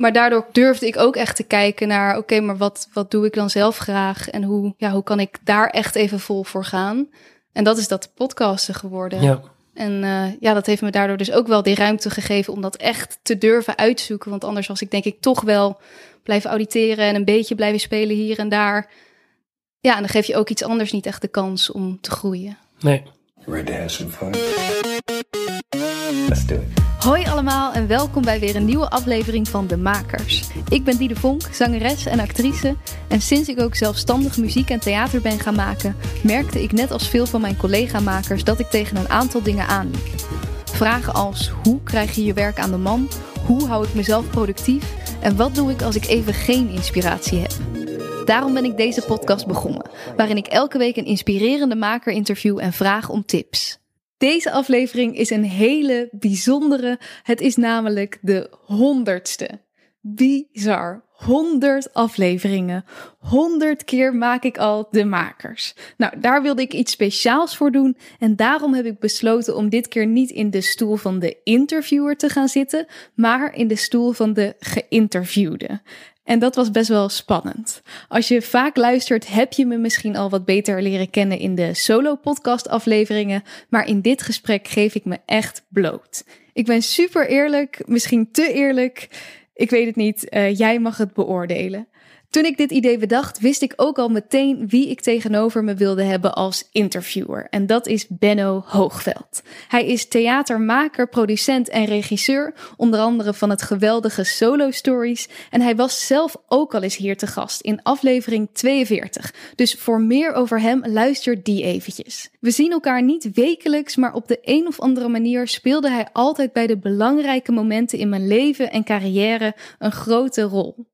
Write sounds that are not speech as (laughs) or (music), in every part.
maar daardoor durfde ik ook echt te kijken naar, oké, maar wat, wat doe ik dan zelf graag? En hoe, ja, hoe kan ik daar echt even vol voor gaan? En dat is dat podcasten geworden. Ja. En uh, ja, dat heeft me daardoor dus ook wel die ruimte gegeven om dat echt te durven uitzoeken. Want anders was ik denk ik toch wel blijven auditeren en een beetje blijven spelen hier en daar. Ja, en dan geef je ook iets anders niet echt de kans om te groeien. Nee. Ready to have some fun? Let's do it. Hoi allemaal en welkom bij weer een nieuwe aflevering van De Makers. Ik ben Diede Vonk, zangeres en actrice. En sinds ik ook zelfstandig muziek en theater ben gaan maken, merkte ik net als veel van mijn collega-makers dat ik tegen een aantal dingen aanliep. Vragen als hoe krijg je je werk aan de man? Hoe hou ik mezelf productief? En wat doe ik als ik even geen inspiratie heb? Daarom ben ik deze podcast begonnen, waarin ik elke week een inspirerende maker interview en vraag om tips. Deze aflevering is een hele bijzondere. Het is namelijk de honderdste. Bizar. 100 afleveringen. 100 keer maak ik al de makers. Nou, daar wilde ik iets speciaals voor doen. En daarom heb ik besloten om dit keer niet in de stoel van de interviewer te gaan zitten, maar in de stoel van de geïnterviewde. En dat was best wel spannend. Als je vaak luistert, heb je me misschien al wat beter leren kennen in de solo-podcast afleveringen. Maar in dit gesprek geef ik me echt bloot. Ik ben super eerlijk, misschien te eerlijk. Ik weet het niet, uh, jij mag het beoordelen. Toen ik dit idee bedacht, wist ik ook al meteen wie ik tegenover me wilde hebben als interviewer. En dat is Benno Hoogveld. Hij is theatermaker, producent en regisseur, onder andere van het geweldige Solo Stories. En hij was zelf ook al eens hier te gast in aflevering 42. Dus voor meer over hem, luister die eventjes. We zien elkaar niet wekelijks, maar op de een of andere manier speelde hij altijd bij de belangrijke momenten in mijn leven en carrière een grote rol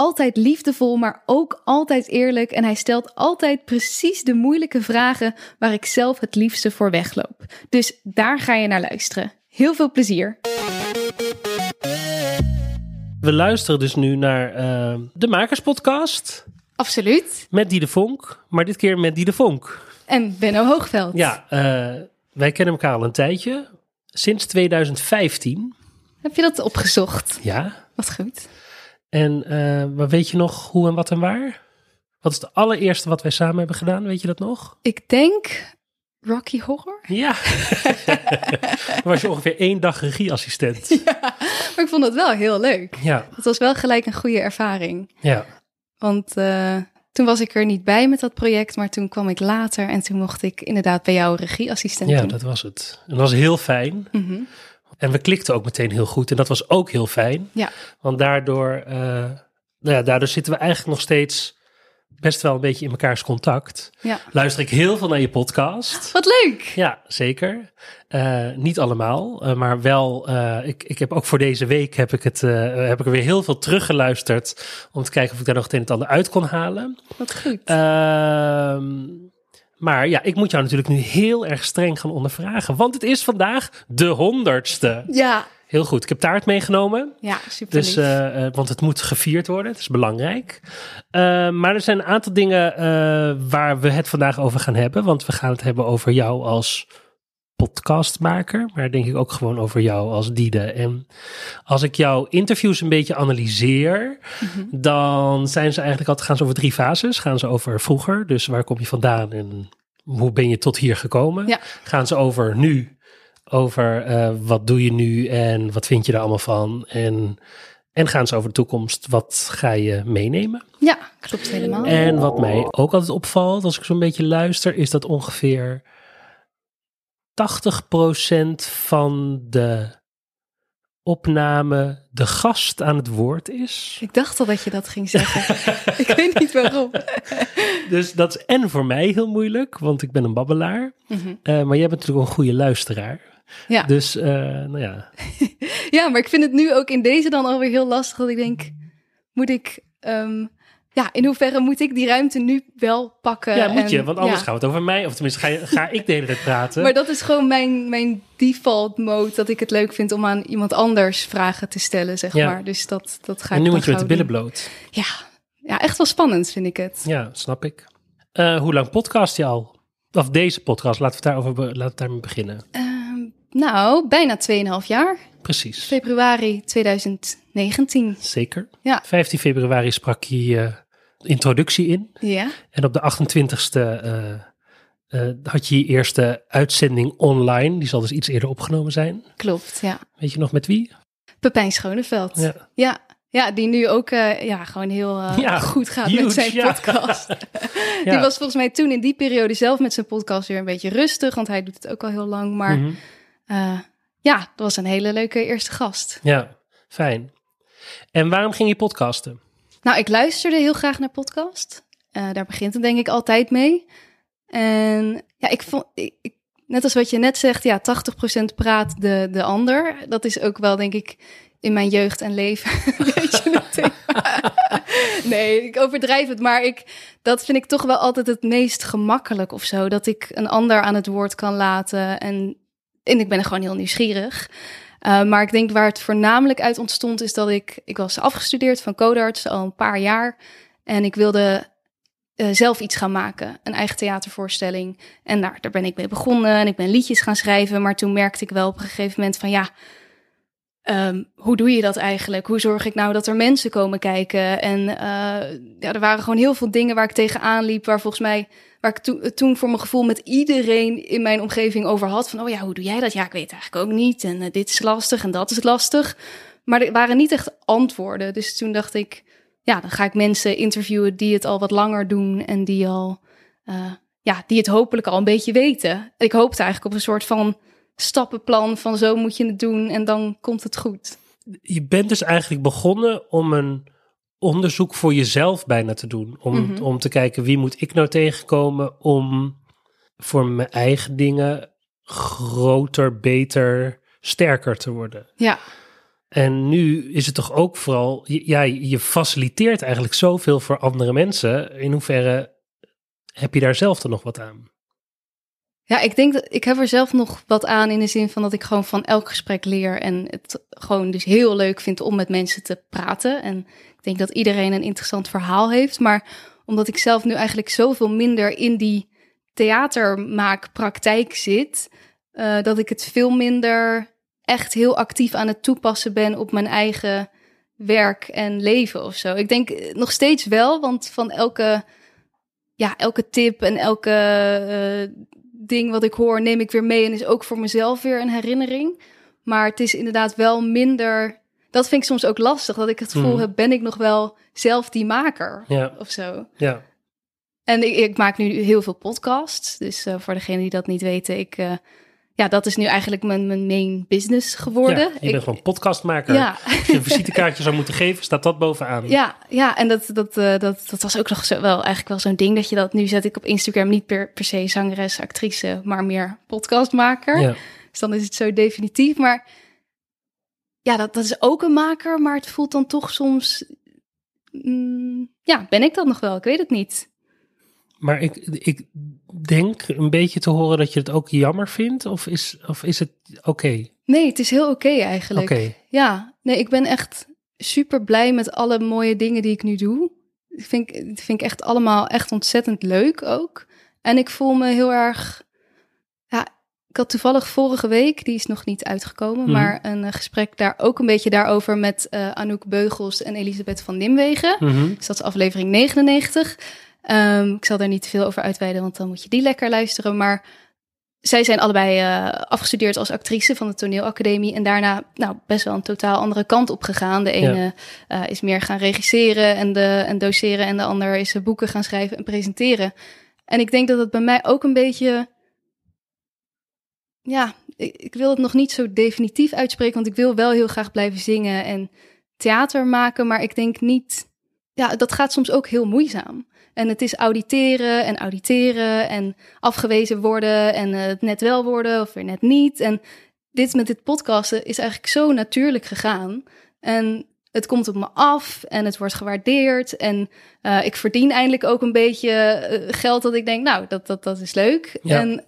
altijd liefdevol, maar ook altijd eerlijk. En hij stelt altijd precies de moeilijke vragen waar ik zelf het liefste voor wegloop. Dus daar ga je naar luisteren. Heel veel plezier. We luisteren dus nu naar uh, de Makerspodcast. Absoluut. Met Die de Vonk, maar dit keer met Die de Vonk. En Benno Hoogveld. Ja, uh, wij kennen elkaar al een tijdje. Sinds 2015. Heb je dat opgezocht? Ja. Wat goed. En uh, weet je nog hoe en wat en waar? Wat is het allereerste wat wij samen hebben gedaan? Weet je dat nog? Ik denk Rocky Horror. Ja. (laughs) Dan was je ongeveer één dag regieassistent. Ja, maar ik vond het wel heel leuk. Ja. Het was wel gelijk een goede ervaring. Ja. Want uh, toen was ik er niet bij met dat project, maar toen kwam ik later en toen mocht ik inderdaad bij jou regieassistent Ja, doen. dat was het. En dat was heel fijn. Mm -hmm. En we klikten ook meteen heel goed. En dat was ook heel fijn. Ja. Want daardoor, uh, nou ja, daardoor zitten we eigenlijk nog steeds best wel een beetje in mekaars contact. Ja. Luister ik heel veel naar je podcast. Wat leuk! Ja, zeker. Uh, niet allemaal, uh, maar wel. ik, ik heb ook voor deze week heb ik het, heb ik er weer heel veel teruggeluisterd om te kijken of ik daar nog het een en het ander uit kon halen. Wat goed. Maar ja, ik moet jou natuurlijk nu heel erg streng gaan ondervragen. Want het is vandaag de honderdste. Ja. Heel goed. Ik heb taart meegenomen. Ja, super Dus, uh, want het moet gevierd worden. Het is belangrijk. Uh, maar er zijn een aantal dingen uh, waar we het vandaag over gaan hebben. Want we gaan het hebben over jou als podcastmaker. Maar denk ik ook gewoon over jou als Diede. En als ik jouw interviews een beetje analyseer. Mm -hmm. Dan zijn ze eigenlijk altijd gaan ze over drie fases. Gaan ze over vroeger. Dus waar kom je vandaan en hoe ben je tot hier gekomen? Ja. Gaan ze over nu over uh, wat doe je nu en wat vind je er allemaal van. En, en gaan ze over de toekomst, wat ga je meenemen? Ja, klopt helemaal. En wat mij ook altijd opvalt als ik zo'n beetje luister, is dat ongeveer 80% van de opname de gast aan het woord is. Ik dacht al dat je dat ging zeggen. (laughs) ik weet niet waarom. dus dat is en voor mij heel moeilijk, want ik ben een babbelaar. Mm -hmm. uh, maar jij bent natuurlijk een goede luisteraar. Ja. Dus, uh, nou ja. (laughs) ja, maar ik vind het nu ook in deze dan alweer heel lastig. Dat ik denk, moet ik... Um, ja, in hoeverre moet ik die ruimte nu wel pakken? Ja, moet en, je, want anders ja. gaat het over mij. Of tenminste, ga, ik de hele tijd praten. Maar dat is gewoon mijn, mijn default mode. Dat ik het leuk vind om aan iemand anders vragen te stellen, zeg Ja. maar. Dus dat, dat ga en ik nu dan moet je met de billen bloot. Ja. ja, echt wel spannend vind ik het. Ja, snap ik. Uh, hoe lang podcast je al? Of deze podcast, laten we, het daarover, laten we daarmee beginnen. Ehm, nou, bijna 2,5 jaar. Precies. Februari 2019 19. Zeker. Ja. 15 februari sprak je je introductie in. Ja, En op de 28e eh, eh, had je je eerste uitzending online. Die zal dus iets eerder opgenomen zijn. klopt. Ja. Weet je nog met wie? Pepijn Schoneveld. Ja. Ja, ja die nu ook ja, gewoon heel Ja, goed gaat huge, met zijn ja. podcast. (laughs) (laughs) Ja. Die was volgens mij toen in die periode zelf met zijn podcast weer een beetje rustig, want hij doet het ook al heel lang. Maar Mhm. ja, dat was een hele leuke eerste gast. Ja, fijn. En waarom ging je podcasten? Nou, ik luisterde heel graag naar podcast. Eh, daar begint het denk ik altijd mee. En ja, ik vond, ik, net als wat je net zegt, ja, 80% praat de, de ander. Dat is ook wel, denk ik, in mijn jeugd en leven. (laughs) nee, ik overdrijf het, maar ik, dat vind ik toch wel altijd het meest gemakkelijk of zo. Dat ik een ander aan het woord kan laten. En, en ik ben gewoon heel nieuwsgierig. Uh, maar ik denk waar het voornamelijk uit ontstond, is dat ik, ik was afgestudeerd van codarts al een paar jaar. En ik wilde uh, zelf iets gaan maken, een eigen theatervoorstelling. En daar, daar ben ik mee begonnen en ik ben liedjes gaan schrijven. Maar toen merkte ik wel op een gegeven moment van ja, um, hoe doe je dat eigenlijk? Hoe zorg ik nou dat er mensen komen kijken? En uh, ja, er waren gewoon heel veel dingen waar ik tegenaan liep, waar volgens mij waar ik to toen voor mijn gevoel met iedereen in mijn omgeving over had. Van, oh ja, hoe doe jij dat? Ja, ik weet het eigenlijk ook niet. En uh, dit is lastig en dat is lastig. Maar er waren niet echt antwoorden. Dus toen dacht ik, ja, dan ga ik mensen interviewen die het al wat langer doen. En die al, ja, die het hopelijk al een beetje weten. Ik hoopte eigenlijk op een soort van stappenplan van zo moet je het doen en dan komt het goed. Je bent dus eigenlijk begonnen om een onderzoek voor jezelf bijna te doen. Om, mm -hmm. om te kijken wie moet ik nou tegenkomen om voor mijn eigen dingen groter, beter, sterker te worden. Ja. En nu is het toch ook vooral, ja, je faciliteert eigenlijk zoveel voor andere mensen. In hoeverre heb je daar zelf dan nog wat aan? Ja, ik denk dat ik heb er zelf nog wat aan in de zin van dat ik gewoon van elk gesprek leer en het gewoon dus heel leuk vind om met mensen te praten. En ik denk dat iedereen een interessant verhaal heeft, maar omdat ik zelf nu eigenlijk zoveel minder in die theatermaakpraktijk zit, uh, dat ik het veel minder echt heel actief aan het toepassen ben op mijn eigen werk en leven of zo. Ik denk nog steeds wel, want van elke, ja, elke tip en elke uh, ding wat ik hoor, neem ik weer mee en is ook voor mezelf weer een herinnering. Maar het is inderdaad wel minder. Dat vind ik soms ook lastig, dat ik het gevoel mm. heb, ben ik nog wel zelf die maker ja. of zo. Ja. En ik, ik, maak nu heel veel podcasts, dus uh, voor degenen die dat niet weten, ik, uh, ja, dat is nu eigenlijk mijn, mijn main business geworden. Ja, je bent ik, gewoon podcastmaker. Ja. Als je een visitekaartje zou moeten geven, staat dat bovenaan. Ja, ja en dat, dat, uh, dat, dat was ook nog zo, wel eigenlijk wel zo'n ding dat je dat nu zet ik op Instagram niet per, per se zangeres, actrice, maar meer podcastmaker. Ja. Dus dan is het zo definitief. Maar ja, dat, dat is ook een maker, maar het voelt dan toch soms. Mm, ja, ben ik dat nog wel? Ik weet het niet. Maar ik, ik denk een beetje te horen dat je het ook jammer vindt, of is, of is het oké? Okay? Nee, het is heel oké okay eigenlijk. Okay. Ja, nee, ik ben echt super blij met alle mooie dingen die ik nu doe. Ik vind, vind ik echt allemaal echt ontzettend leuk ook. En ik voel me heel erg. Ja, ik had toevallig vorige week, die is nog niet uitgekomen, mm. maar een uh, gesprek daar ook een beetje daarover met uh, Anouk Beugels en Elisabeth van Nimwegen. Mm -hmm. Dus dat is aflevering 99. Um, ik zal daar niet te veel over uitweiden, want dan moet je die lekker luisteren. Maar zij zijn allebei uh, afgestudeerd als actrice van de toneelacademie. En daarna nou, best wel een totaal andere kant op gegaan. De ene ja. uh, is meer gaan regisseren en, de, en doseren. En de ander is uh, boeken gaan schrijven en presenteren. En ik denk dat het bij mij ook een beetje... Ja, ik, ik wil het nog niet zo definitief uitspreken. Want ik wil wel heel graag blijven zingen en theater maken. Maar ik denk niet... Ja, dat gaat soms ook heel moeizaam. En het is auditeren en auditeren en afgewezen worden en uh, het net wel worden of weer net niet. En dit met dit podcasten is eigenlijk zo natuurlijk gegaan. En het komt op me af en het wordt gewaardeerd. En uh, ik verdien eindelijk ook een beetje uh, geld dat ik denk, nou, dat, dat, dat is leuk. Ja. En,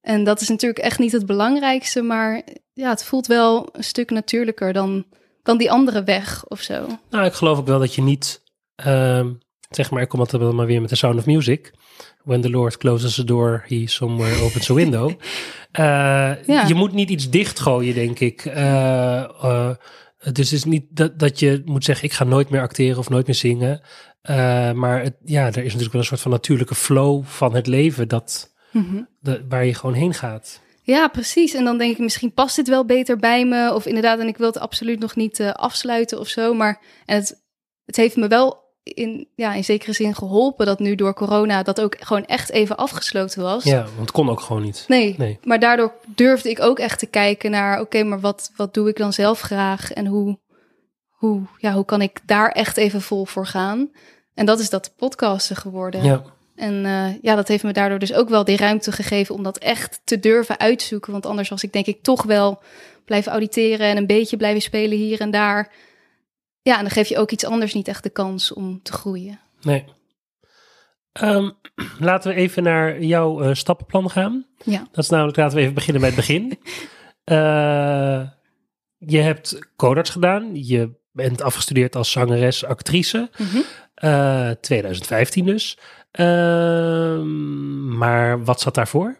en dat is natuurlijk echt niet het belangrijkste, maar ja, het voelt wel een stuk natuurlijker dan, dan die andere weg of zo. Nou, ik geloof ook wel dat je niet... Uh zeg maar, ik kom altijd wel maar weer met de Sound of Music. When the Lord closes a door, he somewhere opens a window. Uh, (laughs) Ja. Je moet niet iets dichtgooien, denk ik. Uh, uh, dus het is niet dat, dat je moet zeggen, ik ga nooit meer acteren of nooit meer zingen. Maar het, ja, er is natuurlijk wel een soort van natuurlijke flow van het leven dat, Mhm. de, waar je gewoon heen gaat. Ja, precies. En dan denk ik, misschien past dit wel beter bij me. Of inderdaad, en ik wil het absoluut nog niet eh, afsluiten of zo. Maar en het, het heeft me wel in, ja, in zekere zin geholpen dat nu door corona dat ook gewoon echt even afgesloten was. Ja, want het kon ook gewoon niet. Nee, Nee. maar daardoor durfde ik ook echt te kijken naar, oké, maar wat, wat doe ik dan zelf graag en hoe, hoe, ja, hoe kan ik daar echt even vol voor gaan? En dat is dat podcasten geworden. Ja, En eh, ja, dat heeft me daardoor dus ook wel die ruimte gegeven om dat echt te durven uitzoeken. Want anders was ik denk ik toch wel blijven auditeren en een beetje blijven spelen hier en daar. Ja, en dan geef je ook iets anders niet echt de kans om te groeien. nee. Ehm, (clears throat) laten we even naar jouw eh, stappenplan gaan. Ja. Dat is namelijk, laten we even beginnen bij het begin. (laughs) Eh, je hebt codarts gedaan. Je bent afgestudeerd als zangeres, actrice. Mhm. Eh, 2015 dus. Ehm, maar wat zat daarvoor?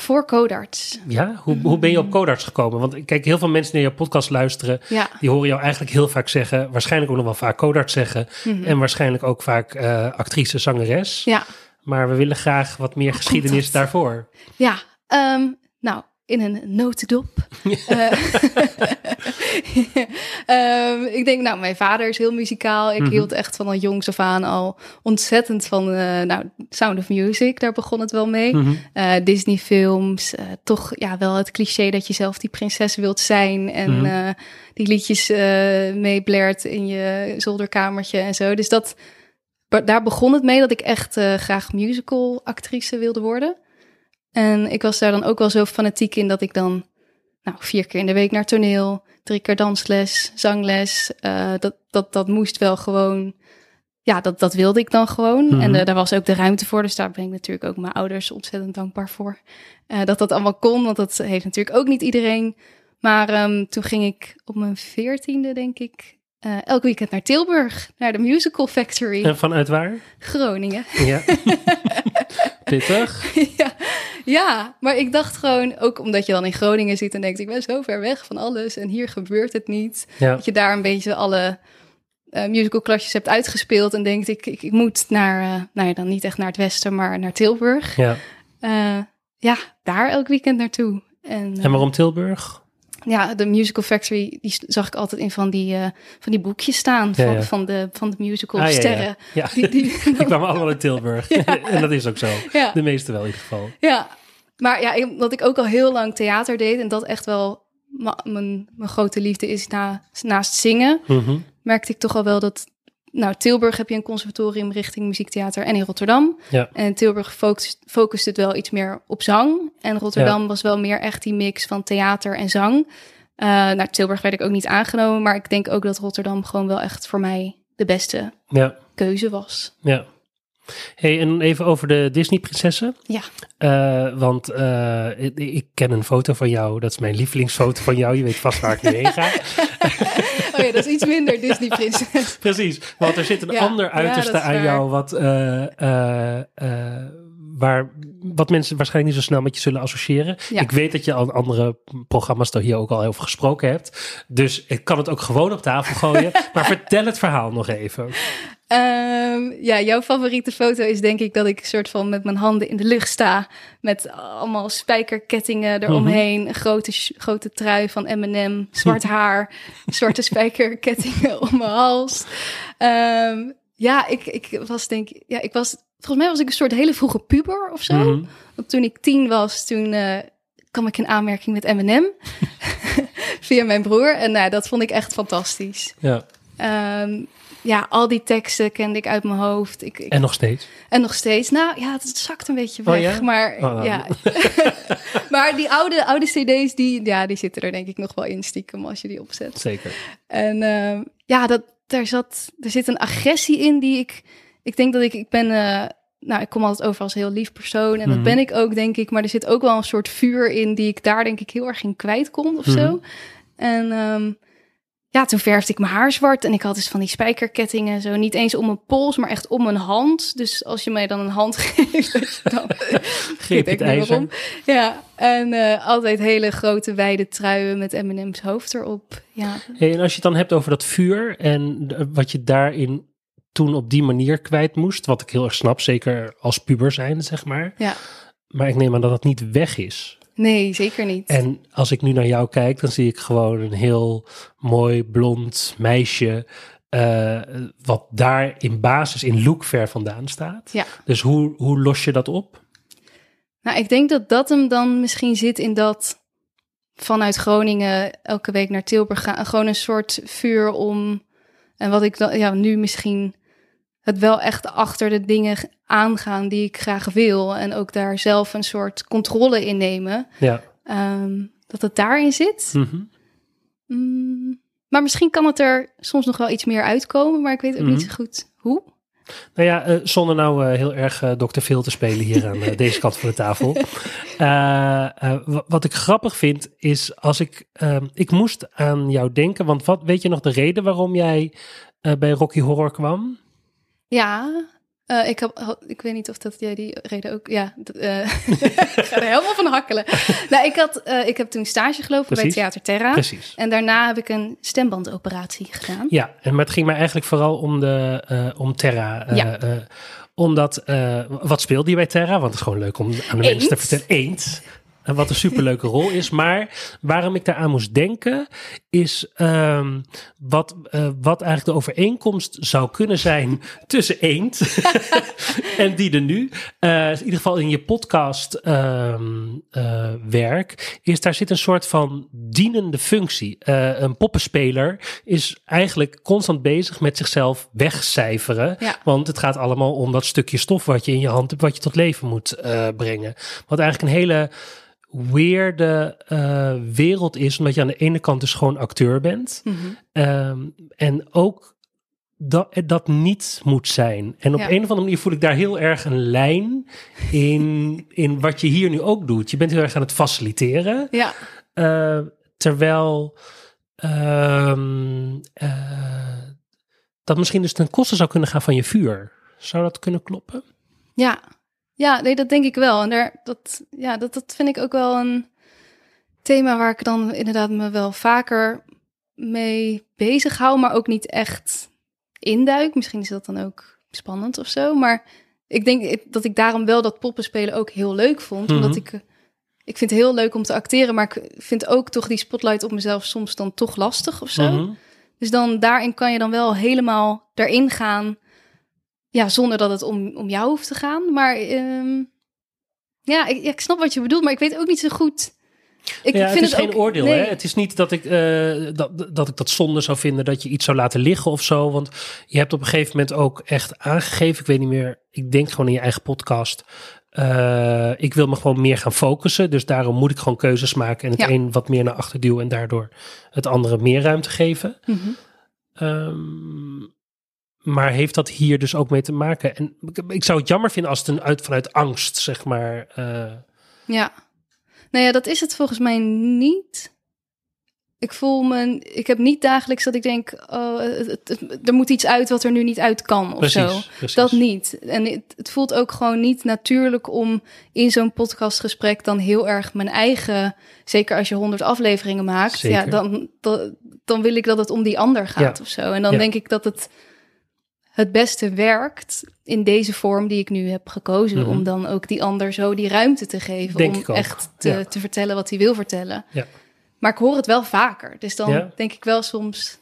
Voor codarts. Ja, hoe, hoe ben je op codarts gekomen? Want kijk, heel veel mensen die je podcast luisteren, Ja. die horen jou eigenlijk heel vaak zeggen, waarschijnlijk ook nog wel vaak codarts zeggen. Mhm. En waarschijnlijk ook vaak eh, actrice, zangeres. Ja. Maar we willen graag wat meer geschiedenis daarvoor. Ja, ehm, nou, in een notendop. (laughs) Eh, (laughs) ehm, ik denk, nou, mijn vader is heel muzikaal. Ik Mhm. hield echt van al jongs af aan al ontzettend van, eh, nou, Sound of Music. Daar begon het wel mee. Eh, Disney-films, eh, toch ja, wel het cliché dat je zelf die prinses wilt zijn. En Mhm. die liedjes meeblert in je zolderkamertje en zo. Dus dat, daar begon het mee dat ik echt graag musical-actrice wilde worden. En ik was daar dan ook wel zo fanatiek in dat ik dan nou, vier keer in de week naar toneel, drie keer dansles, zangles. eh, dat, dat, dat moest wel gewoon. Ja, dat, dat wilde ik dan gewoon. Mhm. En eh, daar was ook de ruimte voor. Dus daar ben ik natuurlijk ook mijn ouders ontzettend dankbaar voor. Eh, dat dat allemaal kon, want dat heeft natuurlijk ook niet iedereen. Maar ehm, toen ging ik op mijn veertiende, denk ik, eh, elk weekend naar Tilburg, naar de Musical Factory, En vanuit waar? Groningen. (laughs) Ja. Pittig. ja, ja, maar ik dacht gewoon, ook omdat je dan in Groningen zit en denkt, ik ben zo ver weg van alles en hier gebeurt het niet. Ja. Dat je daar een beetje alle eh musicalklasjes hebt uitgespeeld en denkt, ik, ik, ik moet naar, eh, nou ja, dan niet echt naar het westen, maar naar Tilburg. ja. Ja, daar elk weekend naartoe. En, En waarom Tilburg? Ja, de Musical Factory, die zag ik altijd in van die, eh, van die boekjes staan van, ja. van, de, van de musical Ah, sterren. Ja. Die, die, (laughs) Die kwamen allemaal uit Tilburg. (laughs) (laughs) en dat is ook zo. De meeste wel in ieder geval. Ja, maar ja, omdat ik ook al heel lang theater deed en dat echt wel mijn, mijn grote liefde is na, naast zingen, Mhm. merkte ik toch al wel dat. Nou, Tilburg heb je een conservatorium richting muziektheater en in Rotterdam. Ja. En Tilburg focust, focust het wel iets meer op zang. En Rotterdam was wel meer echt die mix van theater en zang. Naar Tilburg werd ik ook niet aangenomen, maar ik denk ook dat Rotterdam gewoon wel echt voor mij de beste Ja, keuze was. ja. Hey, en even over de Disney-prinsessen. Ja. Eh, want eh, ik, ik ken een foto van jou. Dat is mijn lievelingsfoto van jou. Je weet vast waar ik nu heen ga. (laughs) (laughs) Dat is iets minder Disney-prinses. (laughs) Precies, want er zit een Ja, ander uiterste aan jou wat, eh, eh, eh, waar, wat mensen waarschijnlijk niet zo snel met je zullen associëren. Ja. Ik weet dat je al andere programma's daar hier ook al over gesproken hebt. Dus ik kan het ook gewoon op tafel gooien. (laughs) maar vertel het verhaal nog even. Ehm, ja, jouw favoriete foto is denk ik dat ik soort van met mijn handen in de lucht sta. Met allemaal spijkerkettingen eromheen. Een grote, grote trui van M&M. Zwart (laughs) haar. zwarte spijkerkettingen om mijn hals. Ehm, ja, ik, ik was denk ik... Ja, ik was... Volgens mij was ik een soort hele vroege puber of zo. Mhm. Want toen ik tien was, toen eh, kwam ik in aanmerking met M&M. (laughs) (laughs) Via mijn broer. En nou, dat vond ik echt fantastisch. Ja, Ehm, ja, al die teksten kende ik uit mijn hoofd. Ik, ik- en nog steeds. en nog steeds. Nou ja, het zakt een beetje Oh, weg. ja? Maar Oh, nou. ja. (laughs) maar die oude, oude CD's, die, ja, die zitten er denk ik nog wel in stiekem als je die opzet. Zeker. En ehm, ja, dat, daar zat, er zit een agressie in die ik. Ik denk dat ik, ik ben. eh, nou, ik kom altijd over als heel lief persoon. En Mhm. dat ben ik ook, denk ik. Maar er zit ook wel een soort vuur in die ik daar, denk ik, heel erg in kwijt kon of zo. Mhm. En ehm, ja, toen verfde ik mijn haar zwart en ik had dus van die spijkerkettingen zo niet eens om mijn pols, maar echt om mijn hand. Dus als je mij dan een hand (laughs) geeft, dan (laughs) Greep het ijzer. Ja, en eh, altijd hele grote wijde truien met M&M's hoofd erop. Ja. Hey, en als je het dan hebt over dat vuur en wat je daarin toen op die manier kwijt moest, wat ik heel erg snap, zeker als puber zijn, zeg maar. ja, Maar ik neem aan dat dat niet weg is. Nee, zeker niet. En als ik nu naar jou kijk, dan zie ik gewoon een heel mooi blond meisje. eh, wat daar in basis, in look ver vandaan staat. Ja. Dus hoe, hoe los je dat op? Nou, ik denk dat dat hem dan misschien zit in dat vanuit Groningen elke week naar Tilburg gaan. Gewoon een soort vuur om. En wat ik dan, ja, nu misschien het wel echt achter de dingen aangaan die ik graag wil. En ook daar zelf een soort controle in nemen. Ja. Ehm, dat het daarin zit. Mhm. Mm, maar misschien kan het er soms nog wel iets meer uitkomen. Maar ik weet ook niet Mhm. zo goed hoe. Nou ja, eh, zonder nou eh, heel erg eh Dr. Phil te spelen hier aan (laughs) deze kant van de tafel. Wa- wat ik grappig vind is als ik... ehm, ik moest aan jou denken, want wat, weet je nog de reden waarom jij bij Rocky Horror kwam? Ja, eh, ik, heb, ik weet niet of dat jij die reden ook. Ja, eh, (laughs) ik ga er helemaal van hakkelen. (laughs) nou, ik, had, eh, ik heb toen stage gelopen bij. Theater Terra. Precies. En daarna heb ik een stembandoperatie gedaan. Ja, en, maar het ging mij eigenlijk vooral om, de, om Terra. Ja. omdat, wat speelde je bij Terra? Want het is gewoon leuk om aan de mensen te vertellen. Eend. En wat een superleuke rol is. Maar waarom ik daaraan moest denken, is ehm, wat, eh, wat eigenlijk de overeenkomst zou kunnen zijn (laughs) tussen Eend (laughs) en die er nu. eh, in ieder geval in je podcast ehm, eh, werk, is daar zit een soort van dienende functie. Een poppenspeler is eigenlijk constant bezig met zichzelf wegcijferen. Ja. Want het gaat allemaal om dat stukje stof wat je in je hand hebt, wat je tot leven moet brengen. Wat eigenlijk een hele weirde eh, wereld is, omdat je aan de ene kant dus gewoon acteur bent. Mhm. Ehm, en ook dat, dat niet moet zijn. En op Ja. een of andere manier voel ik daar heel erg een lijn in, (laughs) in wat je hier nu ook doet. Je bent heel erg aan het faciliteren. Ja, eh, terwijl ehm, eh, dat misschien dus ten koste zou kunnen gaan van je vuur. Zou dat kunnen kloppen? ja. Ja, nee, dat denk ik wel. En daar, dat, ja, dat, dat vind ik ook wel een thema waar ik dan inderdaad me wel vaker mee bezig hou, maar ook niet echt induik. Misschien is dat dan ook spannend of zo. Maar ik denk dat ik daarom wel dat poppenspelen ook heel leuk vond. Mhm. Omdat ik, ik vind het heel leuk om te acteren, maar ik vind ook toch die spotlight op mezelf soms dan toch lastig of zo. Mhm. Dus dan daarin kan je dan wel helemaal erin gaan. Ja, zonder dat het om, om jou hoeft te gaan. Maar ehm, ja, ik, ja, ik snap wat je bedoelt, maar ik weet ook niet zo goed. Ik ja, vind het is geen ook- oordeel. nee. Hè? Het is niet dat ik, eh, dat, dat ik dat zonde zou vinden dat je iets zou laten liggen of zo. Want je hebt op een gegeven moment ook echt aangegeven. Ik weet niet meer. Ik denk gewoon in je eigen podcast. eh, ik wil me gewoon meer gaan focussen. Dus daarom moet ik gewoon keuzes maken. En het Ja. een wat meer naar achter duwen. En daardoor het andere meer ruimte geven. Ehm, maar heeft dat hier dus ook mee te maken? En ik, zou het jammer vinden als het een uit, vanuit angst, zeg maar. eh, Ja. Nou ja, dat is het volgens mij niet. Ik voel me, ik heb niet dagelijks dat ik denk, oh, het, het- het- er moet iets uit wat er nu niet uit kan of precies, zo. precies. Dat niet. En het, het voelt ook gewoon niet natuurlijk om in zo'n podcastgesprek dan heel erg mijn eigen, zeker als je honderd afleveringen maakt, Zeker. ja, dan, dan, dan wil ik dat het om die ander gaat Ja. of zo. En dan Ja. denk ik dat het het beste werkt in deze vorm die ik nu heb gekozen, Mhm. om dan ook die ander zo die ruimte te geven Denk om echt te, Ja. te vertellen wat hij wil vertellen. Ja. Maar ik hoor het wel vaker, dus dan Ja. denk ik wel soms,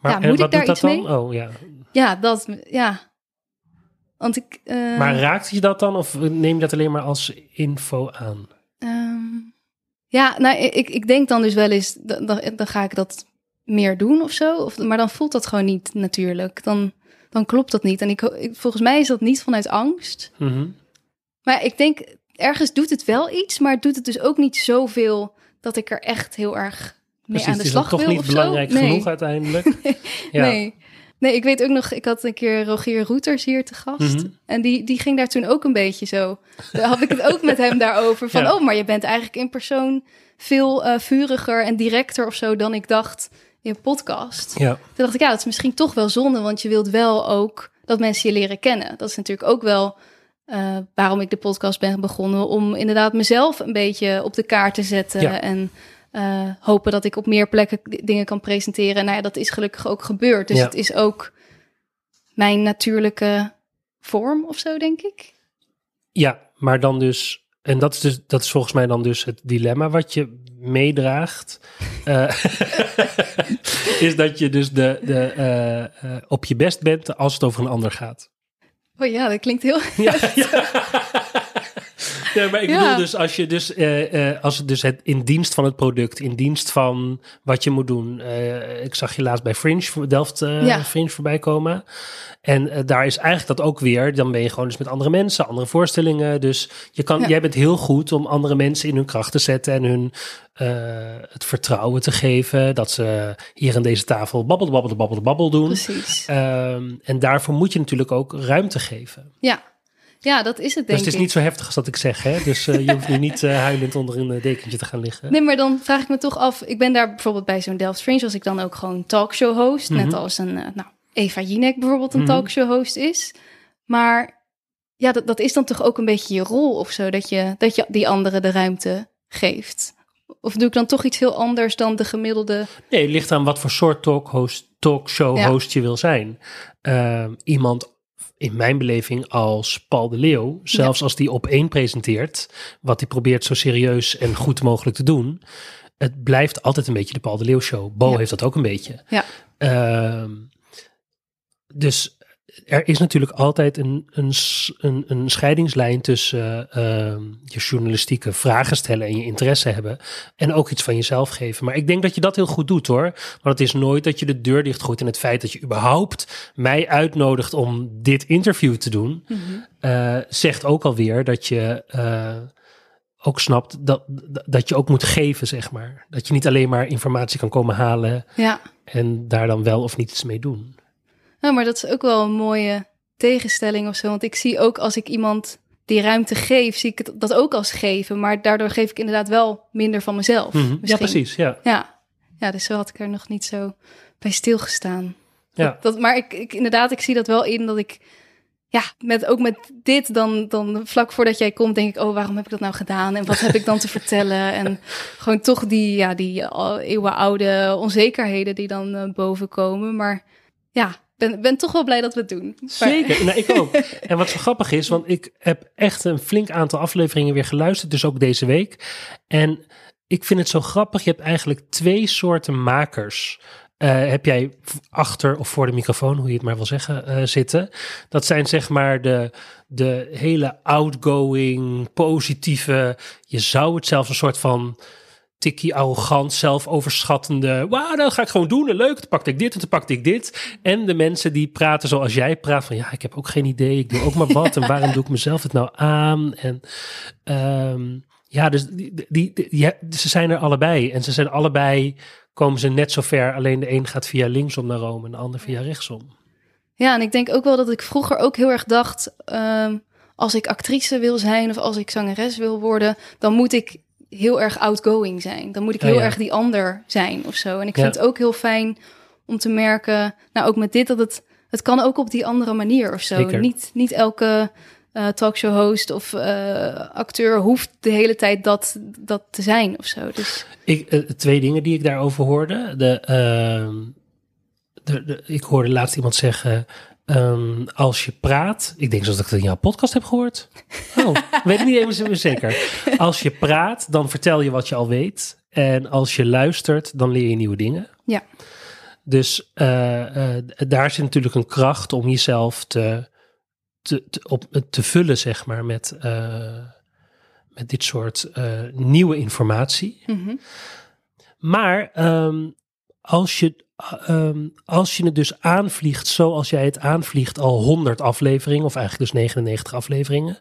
Maar Ja, moet ik daar iets dan? Oh ja. ja, dat, ja. Want ik. eh, Maar raakt je dat dan of neem je dat alleen maar als info aan? Ehm, ja, nou, ik, ik denk dan dus wel eens, dan, dan, dan ga ik dat meer doen of zo. Of, maar dan voelt dat gewoon niet natuurlijk. Dan, dan klopt dat niet. En ik, ik, volgens mij is dat niet vanuit angst. Mhm. Maar ik denk, ergens doet het wel iets, maar het doet het dus ook niet zoveel dat ik er echt heel erg mee Precies, aan het de is slag toch wil niet of zo. belangrijk Nee. genoeg uiteindelijk. (laughs) ja. Nee. Nee, ik weet ook nog, ik had een keer Rogier Roeters hier te gast. Mhm. En die, die ging daar toen ook een beetje zo. Daar had ik het ook met hem daarover. Van, Ja. oh, maar je bent eigenlijk in persoon veel eh, vuriger en directer of zo dan ik dacht je podcast. Ja. Toen dacht ik, ja, dat is misschien toch wel zonde, want je wilt wel ook dat mensen je leren kennen. Dat is natuurlijk ook wel uh, waarom ik de podcast ben begonnen, om inderdaad mezelf een beetje op de kaart te zetten Ja. en uh, hopen dat ik op meer plekken dingen kan presenteren. Nou ja, dat is gelukkig ook gebeurd. Dus Ja. het is ook mijn natuurlijke vorm of zo, denk ik. Ja, maar dan dus, en dat is, dus, dat is volgens mij dan dus het dilemma wat je meedraagt. eh, (laughs) is dat je dus de, de, eh, eh, op je best bent als het over een ander gaat. Oh ja, dat klinkt heel... Ja, (laughs) ja. (laughs) Ja, maar ik Ja. bedoel dus als je dus, eh, eh, als het dus het in dienst van het product, in dienst van wat je moet doen. Eh, ik zag je laatst bij Fringe, Delft Ja. Fringe voorbij komen. En daar is eigenlijk dat ook weer. Dan ben je gewoon dus met andere mensen, andere voorstellingen. Dus je kan, Ja. jij bent heel goed om andere mensen in hun kracht te zetten en hun het vertrouwen te geven dat ze hier aan deze tafel babbel, babbel, babbel, babbel doen. Precies. Ehm, en daarvoor moet je natuurlijk ook ruimte geven. Ja. Ja, dat is het denk Dus het is ik. niet zo heftig als dat ik zeg, hè? Dus eh, je hoeft nu niet eh, huilend onder een eh, dekentje te gaan liggen. Nee, maar dan vraag ik me toch af. Ik ben daar bijvoorbeeld bij zo'n Delft Fringe, als ik dan ook gewoon talkshow host. Net Mhm. als een, nou, Eva Jinek bijvoorbeeld een Mhm. talkshow host is. Maar ja, dat, dat is dan toch ook een beetje je rol of zo, dat je, dat je die anderen de ruimte geeft. Of doe ik dan toch iets heel anders dan de gemiddelde... Nee, het ligt aan wat voor soort talkhost, talkshow Ja. host je wil zijn. Ehm, iemand in mijn beleving als Paul de Leeuw, zelfs als die op één presenteert, wat hij probeert zo serieus en goed mogelijk te doen, het blijft altijd een beetje de Paul de Leeuw show. Bo Ja. heeft dat ook een beetje. Ja. Ehm, dus er is natuurlijk altijd een, een, een, een scheidingslijn tussen eh, ehm, je journalistieke vragen stellen en je interesse hebben. En ook iets van jezelf geven. Maar ik denk dat je dat heel goed doet hoor. Want het is nooit dat je de deur dichtgooit. En het feit dat je überhaupt mij uitnodigt om dit interview te doen, eh, zegt ook alweer dat je. eh, ook snapt dat, dat je ook moet geven, zeg maar. Dat je niet alleen maar informatie kan komen halen Ja, en daar dan wel of niet iets mee doen. Nou, maar dat is ook wel een mooie tegenstelling of zo. Want ik zie ook als ik iemand die ruimte geef, zie ik het, dat ook als geven. Maar daardoor geef ik inderdaad wel minder van mezelf. Mhm. Ja, precies. Ja. Ja. ja, dus zo had ik er nog niet zo bij stilgestaan. Ja. Dat, dat, maar ik, ik, inderdaad, ik zie dat wel in dat ik, ja, met, ook met dit, dan, dan vlak voordat jij komt, denk ik, oh, waarom heb ik dat nou gedaan? En wat heb ik dan te vertellen? (laughs) En gewoon toch die, ja, die al eeuwenoude onzekerheden die dan eh, boven komen. Maar ja, ben, ben toch wel blij dat we het doen. Zeker, nou, ik ook. (laughs) En wat zo grappig is, want ik heb echt een flink aantal afleveringen weer geluisterd, dus ook deze week. En ik vind het zo grappig, je hebt eigenlijk twee soorten makers. eh, heb jij achter of voor de microfoon, hoe je het maar wil zeggen, eh, zitten. Dat zijn zeg maar de, de hele outgoing, positieve, je zou het zelfs een soort van tikkie arrogant, zelfoverschattende. Wauw, dat ga ik gewoon doen. En leuk, dan pakte ik dit en dan pakte ik dit. En de mensen die praten zoals jij praat van ja, ik heb ook geen idee. Ik doe ook maar wat. En (laughs) waarom doe ik mezelf het nou aan? En ehm, ja, dus die, die, die- ja, ze zijn er allebei. En ze zijn allebei, komen ze net zo ver. Alleen de een gaat via linksom naar Rome en de ander via rechtsom. Ja, en ik denk ook wel dat ik vroeger ook heel erg dacht, ehm, als ik actrice wil zijn of als ik zangeres wil worden, dan moet ik heel erg outgoing zijn. Dan moet ik Ja, heel ja. erg die ander zijn of zo. En ik Ja. vind het ook heel fijn om te merken, nou ook met dit, dat het, het kan ook op die andere manier of zo. Zeker. Niet, niet elke eh, talkshow host of eh, acteur hoeft de hele tijd dat, dat te zijn of zo. Dus Ik, eh, twee dingen die ik daarover hoorde. De, ehm, de, de- ik hoorde laatst iemand zeggen. Ehm, als je praat, ik denk zoals ik het in jouw podcast heb gehoord. Oh, (laughs) weet ik niet even zeker. Als je praat, dan vertel je wat je al weet. En als je luistert, dan leer je nieuwe dingen. ja, Dus eh, eh, daar zit natuurlijk een kracht om jezelf te, te, te, op, te vullen, zeg maar, met, eh, met dit soort nieuwe informatie. Mhm. Maar ehm, als, je, ehm, als je het dus aanvliegt zoals jij het aanvliegt, al 100 afleveringen, of eigenlijk dus 99 afleveringen,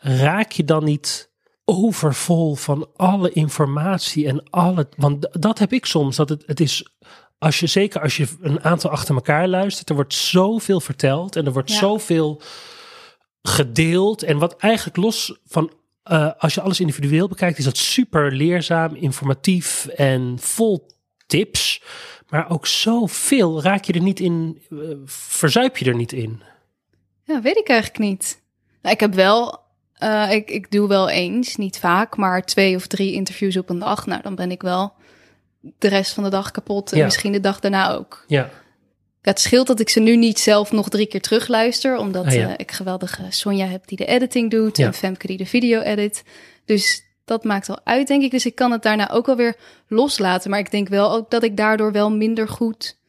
raak je dan niet overvol van alle informatie en alle. Want dat heb ik soms. Dat het, het is. Als je, zeker als je een aantal achter elkaar luistert, er wordt zoveel verteld en er wordt Ja. zoveel gedeeld. En wat eigenlijk los van eh, als je alles individueel bekijkt, is dat super leerzaam, informatief en vol tips. Maar ook zoveel raak je er niet in, uh, verzuip je er niet in? Ja, weet ik eigenlijk niet. Nou, ik heb wel, uh, ik, ik doe wel eens, niet vaak, maar twee of drie interviews op een dag. Nou, dan ben ik wel de rest van de dag kapot. En Ja. misschien de dag daarna ook. Ja, Ja, het scheelt dat ik ze nu niet zelf nog drie keer terugluister. Omdat Ah, ja. eh, ik geweldige Sonja heb die de editing doet. Ja. En Femke die de video edit. Dus dat maakt al uit, denk ik. Dus ik kan het daarna ook wel weer loslaten. Maar ik denk wel ook dat ik daardoor wel minder goed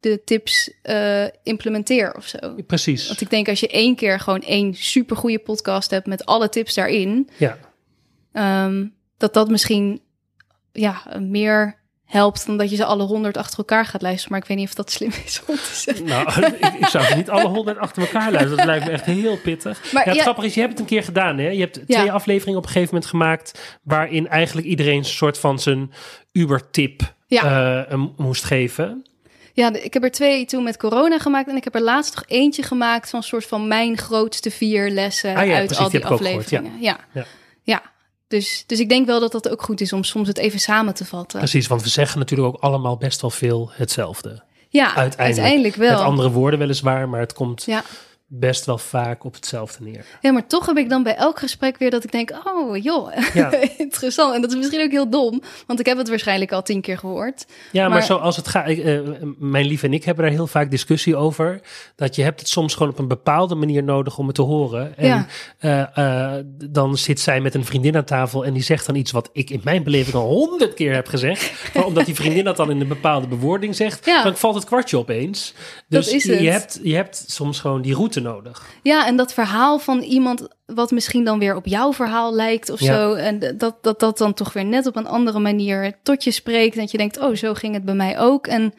de tips eh, implementeer of zo. precies. Want ik denk als je één keer gewoon één supergoeie podcast hebt met alle tips daarin, Ja. ehm, dat dat misschien ja, meer helpt dan dat je ze alle honderd achter elkaar gaat luisteren. Maar ik weet niet of dat slim is om te zeggen. Nou, (laughs) ik, ik zou ze niet alle honderd achter elkaar luisteren. Dat lijkt me echt heel pittig. Maar ja, het ja- grappige is, je hebt het een keer gedaan. Hè? Je hebt Ja. twee afleveringen op een gegeven moment gemaakt... waarin eigenlijk iedereen een soort van zijn Uber-tip eh, moest geven. Ja, ik heb er twee toen met corona gemaakt en ik heb er laatst nog eentje gemaakt van een soort van mijn grootste vier lessen Ah uit precies, al die gehoord, afleveringen. ja. Dus, dus ik denk wel dat dat ook goed is om soms het even samen te vatten. Precies, want we zeggen natuurlijk ook allemaal best wel veel hetzelfde. Ja, Uiteindelijk. uiteindelijk, wel. Met andere woorden weliswaar, maar het komt Ja. Best wel vaak op hetzelfde neer. ja, maar toch heb ik dan bij elk gesprek weer dat ik denk, oh joh, Ja. (laughs) interessant. En dat is misschien ook heel dom, want ik heb het waarschijnlijk al tien keer gehoord. Ja, maar, Maar- zoals het gaat, eh, mijn lief en ik hebben daar heel vaak discussie over. Dat je hebt het soms gewoon op een bepaalde manier nodig om het te horen. En Ja. eh, eh, dan zit zij met een vriendin aan tafel en die zegt dan iets wat ik in mijn beleving al honderd keer heb gezegd. (laughs) Maar omdat die vriendin dat dan in een bepaalde bewoording zegt, Ja. dan valt het kwartje opeens. Dus Dat is je, het. je hebt, je hebt soms gewoon die route nodig. Ja, en dat verhaal van iemand wat misschien dan weer op jouw verhaal lijkt of Ja. zo. En dat, dat dat dan toch weer net op een andere manier tot je spreekt. En dat je denkt, oh, zo ging het bij mij ook. En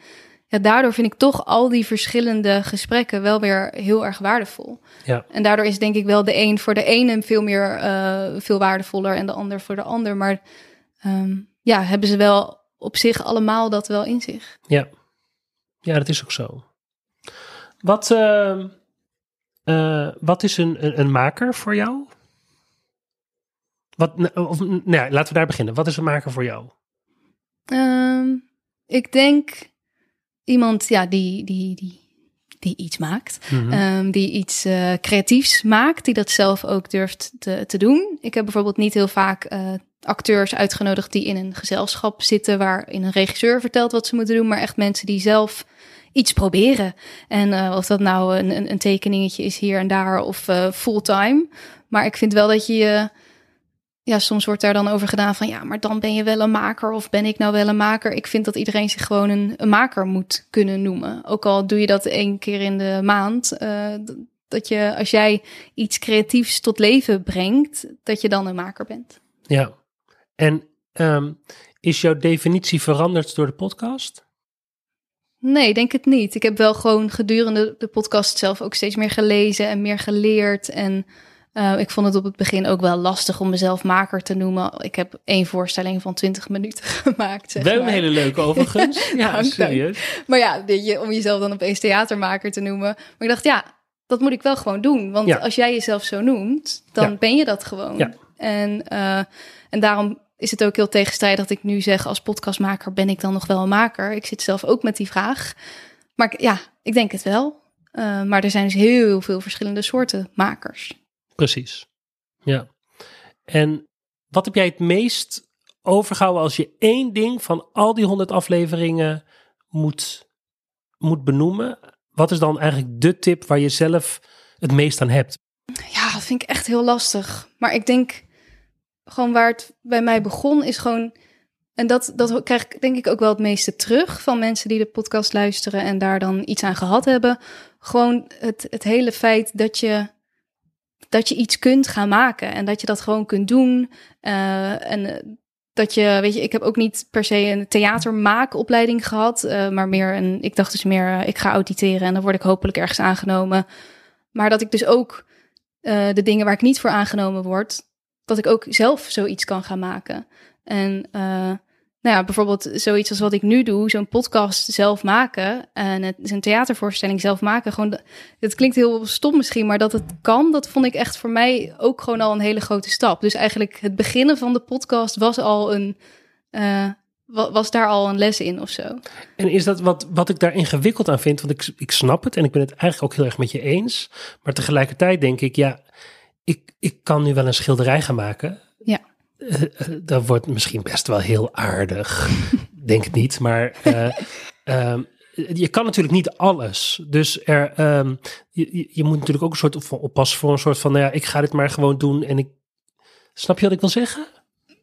ja, daardoor vind ik toch al die verschillende gesprekken wel weer heel erg waardevol. Ja. En daardoor is denk ik wel de een voor de ene veel meer, eh, veel waardevoller en de ander voor de ander. Maar ehm, ja, hebben ze wel op zich allemaal dat wel in zich. Ja, ja dat is ook zo. Wat, eh, eh, wat is een, een, een maker voor jou? Wat, of, nou ja, laten we daar beginnen. Wat is een maker voor jou? Ehm, ik denk iemand ja, die, die, die, die iets maakt. Mhm. Ehm, die iets eh, creatiefs maakt, die dat zelf ook durft te, te doen. Ik heb bijvoorbeeld niet heel vaak eh, acteurs uitgenodigd die in een gezelschap zitten, waarin een regisseur vertelt wat ze moeten doen, maar echt mensen die zelf iets proberen. En eh, of dat nou een, een, tekeningetje is hier en daar of eh, fulltime. Maar ik vind wel dat je ja, soms wordt daar dan over gedaan van ja, maar dan ben je wel een maker of ben ik nou wel een maker? Ik vind dat iedereen zich gewoon een, maker moet kunnen noemen. Ook al doe je dat één keer in de maand. eh, dat je als jij iets creatiefs tot leven brengt, dat je dan een maker bent. Ja. En ehm, is jouw definitie veranderd door de podcast? Nee, ik denk het niet. Ik heb wel gewoon gedurende de podcast zelf ook steeds meer gelezen en meer geleerd. En eh, ik vond het op het begin ook wel lastig om mezelf maker te noemen. Ik heb één voorstelling van 20 minuten (laughs) gemaakt. Zeg Wel een maar. hele leuke overigens. (laughs) ja, serieus. Maar ja, je, om jezelf dan opeens theatermaker te noemen. Maar ik dacht, ja, dat moet ik wel gewoon doen. Want Ja. als jij jezelf zo noemt, dan Ja. ben je dat gewoon. Ja. En, eh, en daarom is het ook heel tegenstrijdig dat ik nu zeg... als podcastmaker ben ik dan nog wel een maker. Ik zit zelf ook met die vraag. Maar ja, ik denk het wel. Eh, maar er zijn dus heel veel verschillende soorten makers. Precies. Ja. En wat heb jij het meest overgehouden als je één ding van al die honderd afleveringen moet, moet benoemen? Wat is dan eigenlijk de tip waar je zelf het meest aan hebt? Ja, dat vind ik echt heel lastig. Maar ik denk gewoon waar het bij mij begon is gewoon... En dat, dat krijg ik denk ik ook wel het meeste terug van mensen die de podcast luisteren en daar dan iets aan gehad hebben. Gewoon het, het hele feit dat je, dat je iets kunt gaan maken en dat je dat gewoon kunt doen. Eh, en eh, dat je, weet je, ik heb ook niet per se een theatermaakopleiding gehad, eh, maar meer een, ik dacht dus meer, ik ga auditeren en dan word ik hopelijk ergens aangenomen. Maar dat ik dus ook de dingen waar ik niet voor aangenomen word, dat ik ook zelf zoiets kan gaan maken. En eh, nou ja, bijvoorbeeld zoiets als wat ik nu doe, zo'n podcast zelf maken en het is een theatervoorstelling zelf maken. Gewoon, het klinkt heel stom misschien, maar dat het kan, dat vond ik echt voor mij ook gewoon al een hele grote stap. Dus eigenlijk het beginnen van de podcast was al een, eh, wa- was daar al een les in of zo? En is dat wat, wat ik daar ingewikkeld aan vind? Want ik, ik snap het en ik ben het eigenlijk ook heel erg met je eens. Maar tegelijkertijd denk ik, ja, ik, ik kan nu wel een schilderij gaan maken. Ja. Eh, dat wordt misschien best wel heel aardig. (laughs) denk het niet, maar eh, ehm, je kan natuurlijk niet alles. Dus er, ehm, je, je- moet natuurlijk ook een soort van oppassen voor een soort van, nou ja, ik ga dit maar gewoon doen en ik. Snap je wat ik wil zeggen?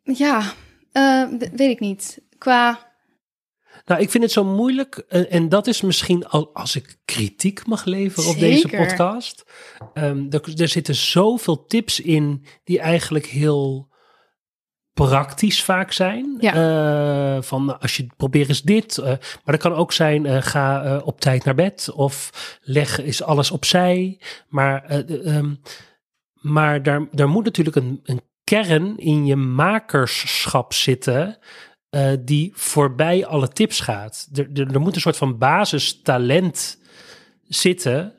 Ja, weet ik niet. Qua, Nou, ik vind het zo moeilijk. en dat is misschien al als ik kritiek mag leveren op deze podcast. Ehm, er, er zitten zoveel tips in die eigenlijk heel praktisch vaak zijn. Ja. Eh, van als je probeer eens dit. eh, maar dat kan ook zijn eh, ga op tijd naar bed of leg is alles opzij. Maar, eh, ehm, maar daar, daar moet natuurlijk een, een kern in je makerschap zitten eh, die voorbij alle tips gaat. Er, er, er moet een soort van basistalent zitten.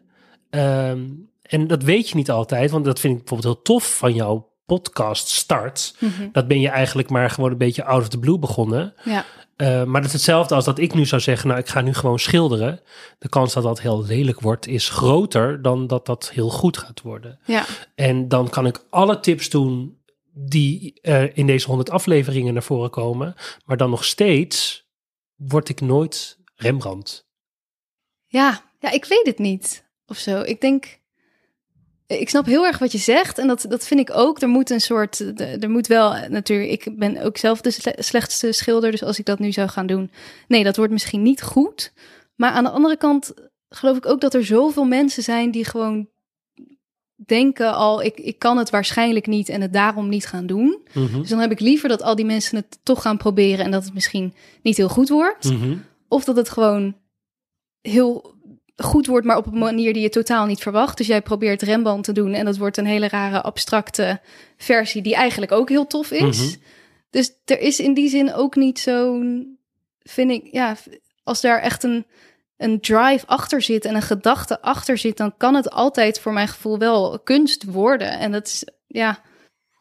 Ehm, en dat weet je niet altijd, want dat vind ik bijvoorbeeld heel tof van jouw podcast start. Mhm. Dat ben je eigenlijk maar gewoon een beetje out of the blue begonnen. ja, Eh, maar dat is hetzelfde als dat ik nu zou zeggen, nou ik ga nu gewoon schilderen. De kans dat dat heel lelijk wordt is groter dan dat dat heel goed gaat worden. ja, En dan kan ik alle tips doen die eh, in deze 100 afleveringen naar voren komen. Maar dan nog steeds word ik nooit Rembrandt. ja, ja, ik weet het niet of zo. Ik denk, ik snap heel erg wat je zegt en dat, dat vind ik ook. Er moet een soort, er moet wel natuurlijk, ik ben ook zelf de sle- slechtste schilder, dus als ik dat nu zou gaan doen, nee, dat wordt misschien niet goed. Maar aan de andere kant geloof ik ook dat er zoveel mensen zijn die gewoon denken al, ik, ik kan het waarschijnlijk niet en het daarom niet gaan doen. Mhm. Dus dan heb ik liever dat al die mensen het toch gaan proberen en dat het misschien niet heel goed wordt. Mhm. Of dat het gewoon heel goed wordt, maar op een manier die je totaal niet verwacht. Dus jij probeert Rembrandt te doen en dat wordt een hele rare abstracte versie die eigenlijk ook heel tof is. Mhm. Dus er is in die zin ook niet zo'n, vind ik, ja, als daar echt een, een drive achter zit en een gedachte achter zit, dan kan het altijd voor mijn gevoel wel kunst worden. En dat is, ja,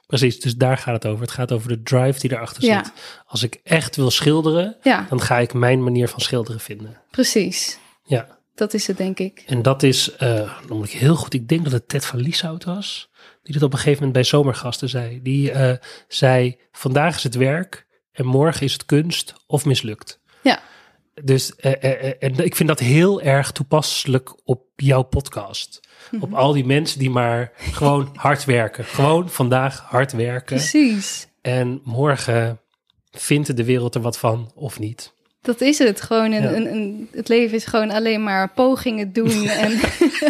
Precies, dus daar gaat het over. Het gaat over de drive die erachter Ja. zit. Als ik echt wil schilderen, ja, dan ga ik mijn manier van schilderen vinden. precies. Ja, Dat is het, denk ik. en dat is, dan moet ik heel goed, ik denk dat het Ted van Lieshout was, die dit op een gegeven moment bij Zomergasten zei. Die eh, zei, vandaag is het werk en morgen is het kunst of mislukt. Ja. Dus eh, eh, eh, en ik vind dat heel erg toepasselijk op jouw podcast. Op al die mensen die maar gewoon (laughs) hard werken. Gewoon vandaag hard werken. Precies. En morgen vindt de wereld er wat van of niet. Dat is het. Gewoon een, Ja. een, een, het leven is gewoon alleen maar pogingen doen (laughs) en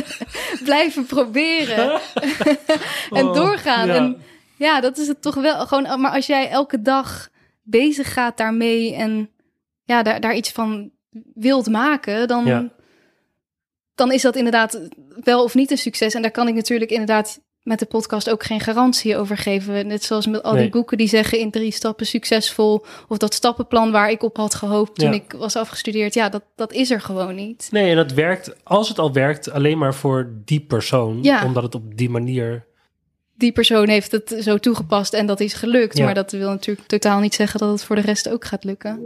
(laughs) blijven proberen en Oh, doorgaan. ja. En ja, dat is het toch wel. Gewoon, maar als jij elke dag bezig gaat daarmee en ja, daar, daar iets van wilt maken, dan, Ja. dan is dat inderdaad wel of niet een succes. En daar kan ik natuurlijk inderdaad met de podcast ook geen garantie over geven. Net zoals met al Nee. die boeken die zeggen in drie stappen succesvol. Of dat stappenplan waar ik op had gehoopt toen Ja. ik was afgestudeerd. Ja, dat, dat is er gewoon niet. Nee, en dat werkt, als het al werkt, alleen maar voor die persoon. Ja. Omdat het op die manier. Die persoon heeft het zo toegepast en dat is gelukt. Ja. Maar dat wil natuurlijk totaal niet zeggen dat het voor de rest ook gaat lukken.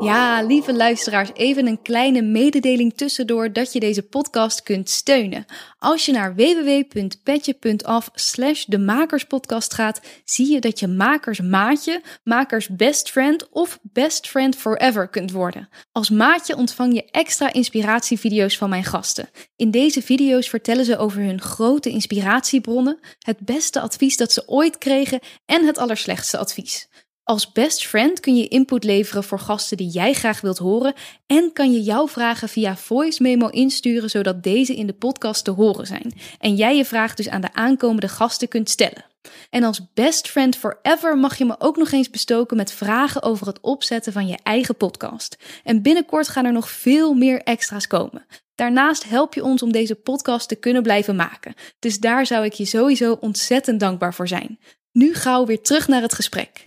Ja, lieve luisteraars, even een kleine mededeling tussendoor dat je deze podcast kunt steunen. Als je naar www.petje.af slash de Makerspodcast gaat, zie je dat je makers maatje, makers best friend of best friend forever kunt worden. Als maatje ontvang je extra inspiratievideo's van mijn gasten. In deze video's vertellen ze over hun grote inspiratiebronnen, het beste advies dat ze ooit kregen en het allerslechtste advies. Als best friend kun je input leveren voor gasten die jij graag wilt horen en kan je jouw vragen via voice memo insturen zodat deze in de podcast te horen zijn en jij je vraag dus aan de aankomende gasten kunt stellen. En als best friend forever mag je me ook nog eens bestoken met vragen over het opzetten van je eigen podcast. En binnenkort gaan er nog veel meer extra's komen. Daarnaast help je ons om deze podcast te kunnen blijven maken. Dus daar zou ik je sowieso ontzettend dankbaar voor zijn. Nu gauw weer terug naar het gesprek.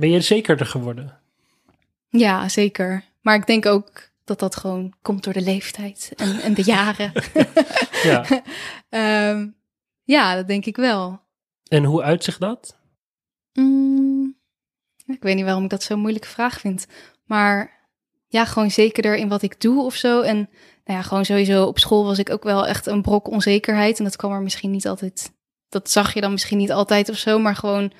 Ben je zekerder geworden? Ja, zeker. Maar ik denk ook dat dat gewoon komt door de leeftijd en, en de jaren. (laughs) Ja. (laughs) Ehm, ja, dat denk ik wel. En hoe uitzicht dat? Mm, ik weet niet waarom ik dat zo'n moeilijke vraag vind. Maar ja, gewoon zekerder in wat ik doe of zo. En nou ja, gewoon sowieso op school was ik ook wel echt een brok onzekerheid. En dat kwam er misschien niet altijd. Dat zag je dan misschien niet altijd of zo. Maar gewoon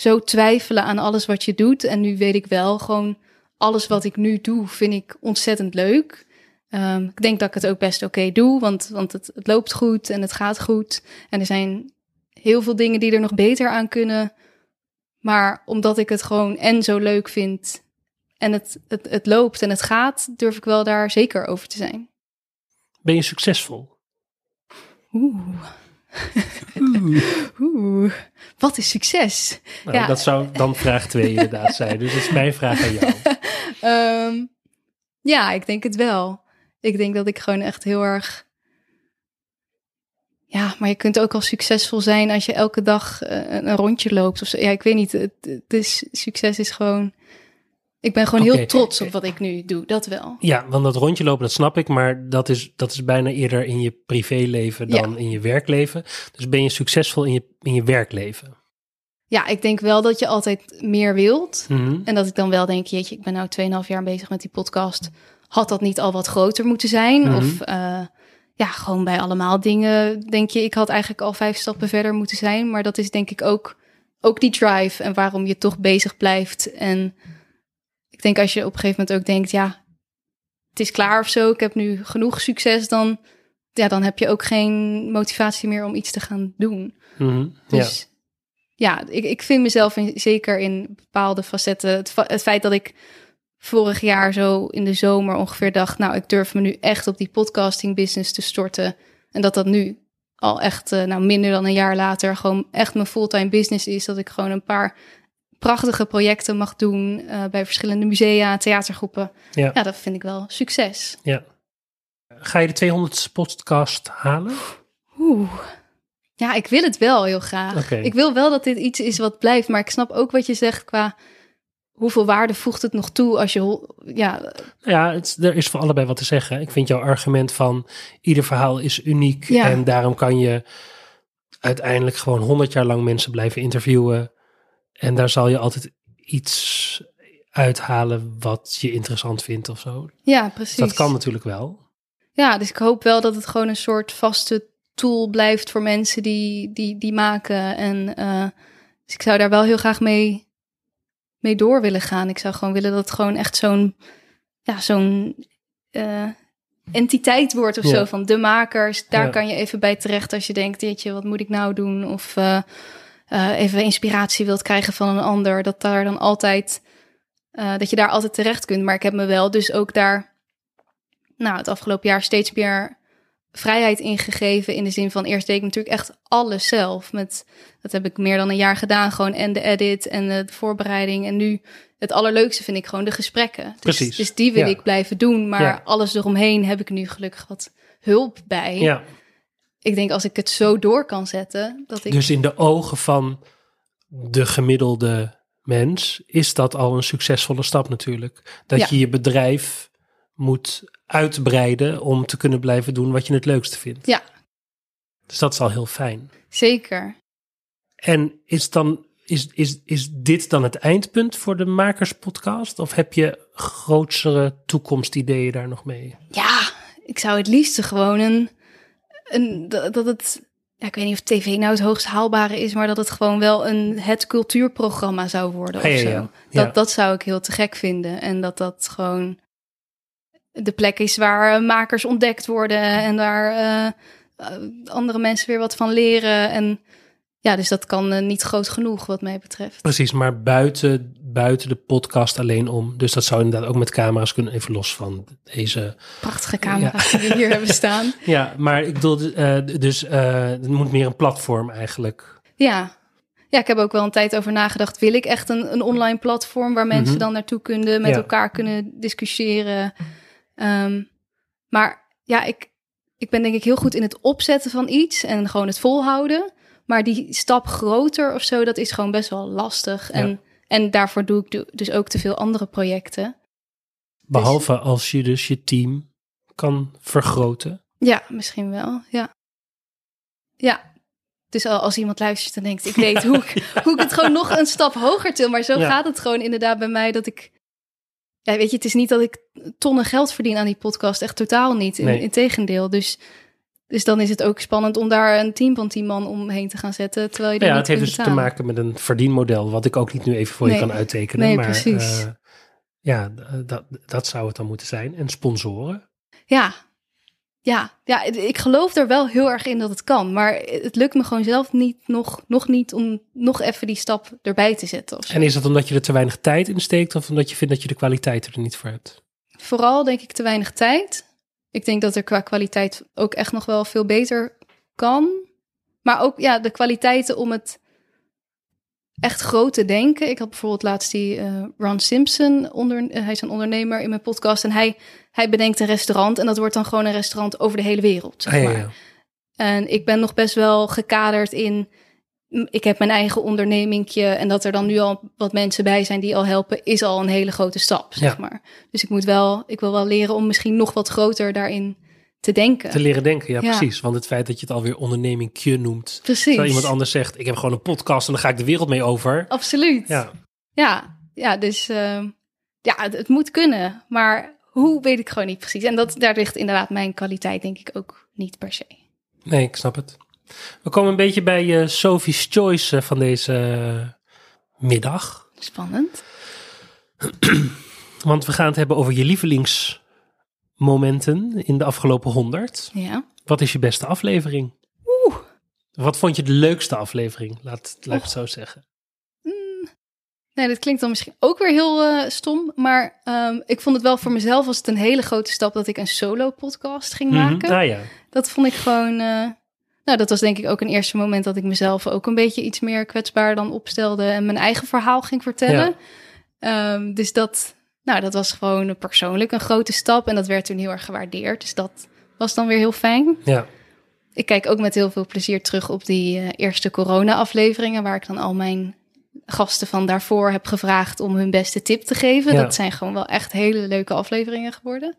zo twijfelen aan alles wat je doet. En nu weet ik wel gewoon alles wat ik nu doe, vind ik ontzettend leuk. Ehm, ik denk dat ik het ook best oké doe, want, want het, het loopt goed en het gaat goed. En er zijn heel veel dingen die er nog beter aan kunnen. Maar omdat ik het gewoon en zo leuk vind en het, het, het loopt en het gaat, durf ik wel daar zeker over te zijn. Ben je succesvol? Oeh. (laughs) Oeh. Wat is succes? Nou, Ja. Dat zou dan vraag 2 inderdaad zijn. Dus dat is mijn vraag aan jou. (laughs) Ehm, ja, ik denk het wel. Ik denk dat ik gewoon echt heel erg. Ja, maar je kunt ook al succesvol zijn als je elke dag eh, een, een rondje loopt. Of zo. Ja, ik weet niet. Het, het is, succes is gewoon. Ik ben gewoon heel trots op wat ik nu doe. Dat wel. Ja, want dat rondje lopen, dat snap ik. Maar dat is, dat is bijna eerder in je privéleven dan in je werkleven. Dus ben je succesvol in je, in je werkleven? Ja, ik denk wel dat je altijd meer wilt. Mhm. En dat ik dan wel denk, jeetje, ik ben nou 2,5 jaar bezig met die podcast. Had dat niet al wat groter moeten zijn? Mhm. Of eh, ja, gewoon bij allemaal dingen denk je, ik had eigenlijk al vijf stappen verder moeten zijn. Maar dat is denk ik ook, ook die drive en waarom je toch bezig blijft. En ik denk als je op een gegeven moment ook denkt, ja, het is klaar of zo. Ik heb nu genoeg succes, dan, ja, dan heb je ook geen motivatie meer om iets te gaan doen. Mhm. Dus ja, ik, ik vind mezelf in, zeker in bepaalde facetten. Het, fa- het feit dat ik vorig jaar zo in de zomer ongeveer dacht... nou, ik durf me nu echt op die podcasting business te storten. En dat dat nu al echt, eh, nou minder dan een jaar later... gewoon echt mijn fulltime business is. Dat ik gewoon een paar prachtige projecten mag doen... eh, bij verschillende musea, theatergroepen. Ja. Ja, dat vind ik wel succes. ja. Ga je de 200ste podcast halen? Oeh. Ja, ik wil het wel heel graag. Ik wil wel dat dit iets is wat blijft, maar ik snap ook wat je zegt qua hoeveel waarde voegt het nog toe als je ja, Ja, het, er is voor allebei wat te zeggen. Ik vind jouw argument van ieder verhaal is uniek. Ja. En daarom kan je uiteindelijk gewoon 100 jaar lang mensen blijven interviewen. En daar zal je altijd iets uithalen wat je interessant vindt of zo. ja, precies. Dat kan natuurlijk wel. Ja, dus ik hoop wel dat het gewoon een soort vaste tool blijft voor mensen die die die maken en eh, dus ik zou daar wel heel graag mee mee door willen gaan. Ik zou gewoon willen dat het gewoon echt zo'n ja, zo'n eh, entiteit wordt of Ja. zo van de makers. Daar Ja. kan je even bij terecht als je denkt, jeetje, wat moet ik nou doen? Of eh, eh, even inspiratie wilt krijgen van een ander. Dat daar dan altijd, eh, dat je daar altijd terecht kunt. Maar ik heb me wel dus ook daar, nou, het afgelopen jaar steeds meer vrijheid ingegeven. In de zin van eerst deed ik natuurlijk echt alles zelf. Met, dat heb ik meer dan een jaar gedaan. Gewoon en de edit en de voorbereiding. En nu het allerleukste vind ik gewoon de gesprekken. Dus, Precies. Dus die wil Ja. ik blijven doen. Maar Ja. alles eromheen heb ik nu gelukkig wat hulp bij. Ja, Ik denk als ik het zo door kan zetten, dat ik... dus in de ogen van de gemiddelde mens is dat al een succesvolle stap natuurlijk. Dat Ja. je je bedrijf moet uitbreiden om te kunnen blijven doen wat je het leukste vindt. Ja. Dus dat is al heel fijn. Zeker. En is, dan, is, is, is dit dan het eindpunt voor de Makerspodcast? Of heb je grotere toekomstideeën daar nog mee? Ja, ik zou het liefst gewoon een... een dat, dat het... Ja, ik weet niet of tv nou het hoogst haalbare is, maar dat het gewoon wel een het cultuurprogramma zou worden Ah, of ja, zo. ja. Dat, dat zou ik heel te gek vinden. En dat dat gewoon de plek is waar eh, makers ontdekt worden en waar eh, eh, andere mensen weer wat van leren. En ja, dus dat kan niet groot genoeg wat mij betreft. Precies, maar buiten, buiten de podcast alleen om. Dus dat zou inderdaad ook met camera's kunnen, even los van deze. Prachtige camera's die we hier hebben staan. (laughs) Ja, maar ik bedoel, eh, dus eh, het moet meer een platform eigenlijk. Ja. Ja, ik heb ook wel een tijd over nagedacht. Wil ik echt een, een online platform waar mensen Mhm. dan naartoe kunnen, met Ja. elkaar kunnen discussiëren? Ehm, maar ja, ik, ik ben denk ik heel goed in het opzetten van iets en gewoon het volhouden. Maar die stap groter of zo, dat is gewoon best wel lastig. Ja. en daarvoor doe ik du- dus ook te veel andere projecten. Behalve als je dus je team kan vergroten. Ja, misschien wel. Ja. Ja. Dus al- als iemand luistert en denkt, ik (laughs) weet hoe ik, hoe ik het gewoon nog een stap hoger til. Maar zo Ja. gaat het gewoon inderdaad bij mij dat ik... Ja, weet je, het is niet dat ik tonnen geld verdien aan die podcast. Echt totaal niet. In, Nee. Integendeel. Dus, dus dan is het ook spannend om daar een team van tien man omheen te gaan zetten. Terwijl je Ja, niet het heeft dus te maken met een verdienmodel, wat ik ook niet nu even voor je kan uittekenen. Nee, maar, precies. eh, ja, dat, dat zou het dan moeten zijn. En sponsoren. Ja. Ja, ja, ik geloof er wel heel erg in dat het kan. Maar het lukt me gewoon zelf niet, nog, nog niet om nog even die stap erbij te zetten. En is dat omdat je er te weinig tijd in steekt, of omdat je vindt dat je de kwaliteit er niet voor hebt? Vooral denk ik te weinig tijd. Ik denk dat er qua kwaliteit ook echt nog wel veel beter kan. Maar ook ja, de kwaliteiten om het echt groot te denken. Ik had bijvoorbeeld laatst die eh, Ron Simpson, onder, eh, hij is een ondernemer in mijn podcast. En hij, hij bedenkt een restaurant en dat wordt dan gewoon een restaurant over de hele wereld. Zeg Ah, ja, maar. ja. En ik ben nog best wel gekaderd in. Ik heb mijn eigen ondernemingje. En dat er dan nu al wat mensen bij zijn die al helpen, is al een hele grote stap. Zeg Ja. maar. Dus ik moet wel, ik wil wel leren om misschien nog wat groter daarin te denken. Te leren denken, ja, Ja. precies. Want het feit dat je het alweer ondernemingje noemt. Precies. Terwijl iemand anders zegt, ik heb gewoon een podcast en dan ga ik de wereld mee over. Absoluut. Ja, Ja, ja dus eh, ja, het, het moet kunnen. Maar hoe weet ik gewoon niet precies. En dat, daar ligt inderdaad mijn kwaliteit, denk ik, ook niet per se. nee, ik snap het. We komen een beetje bij eh, Sophie's Choice eh, van deze eh, middag. Spannend. (clears throat) Want we gaan het hebben over je lievelingsmomenten in de afgelopen honderd. Ja. Wat is je beste aflevering? Oeh. Wat vond je de leukste aflevering? Laat, laat ik het zo zeggen. Nee, dat klinkt dan misschien ook weer heel stom. Maar ehm, ik vond het wel voor mezelf was het een hele grote stap dat ik een solo podcast ging Mhm. maken. Ah ja, Dat vond ik gewoon. Nou, dat was denk ik ook een eerste moment dat ik mezelf ook een beetje iets meer kwetsbaar dan opstelde en mijn eigen verhaal ging vertellen. Ehm, dus dat, nou, dat was gewoon persoonlijk een grote stap en dat werd toen heel erg gewaardeerd. Dus dat was dan weer heel fijn. ja. Ik kijk ook met heel veel plezier terug op die eh, eerste corona-afleveringen, waar ik dan al mijn gasten van daarvoor heb gevraagd om hun beste tip te geven. Ja. Dat zijn gewoon wel echt hele leuke afleveringen geworden.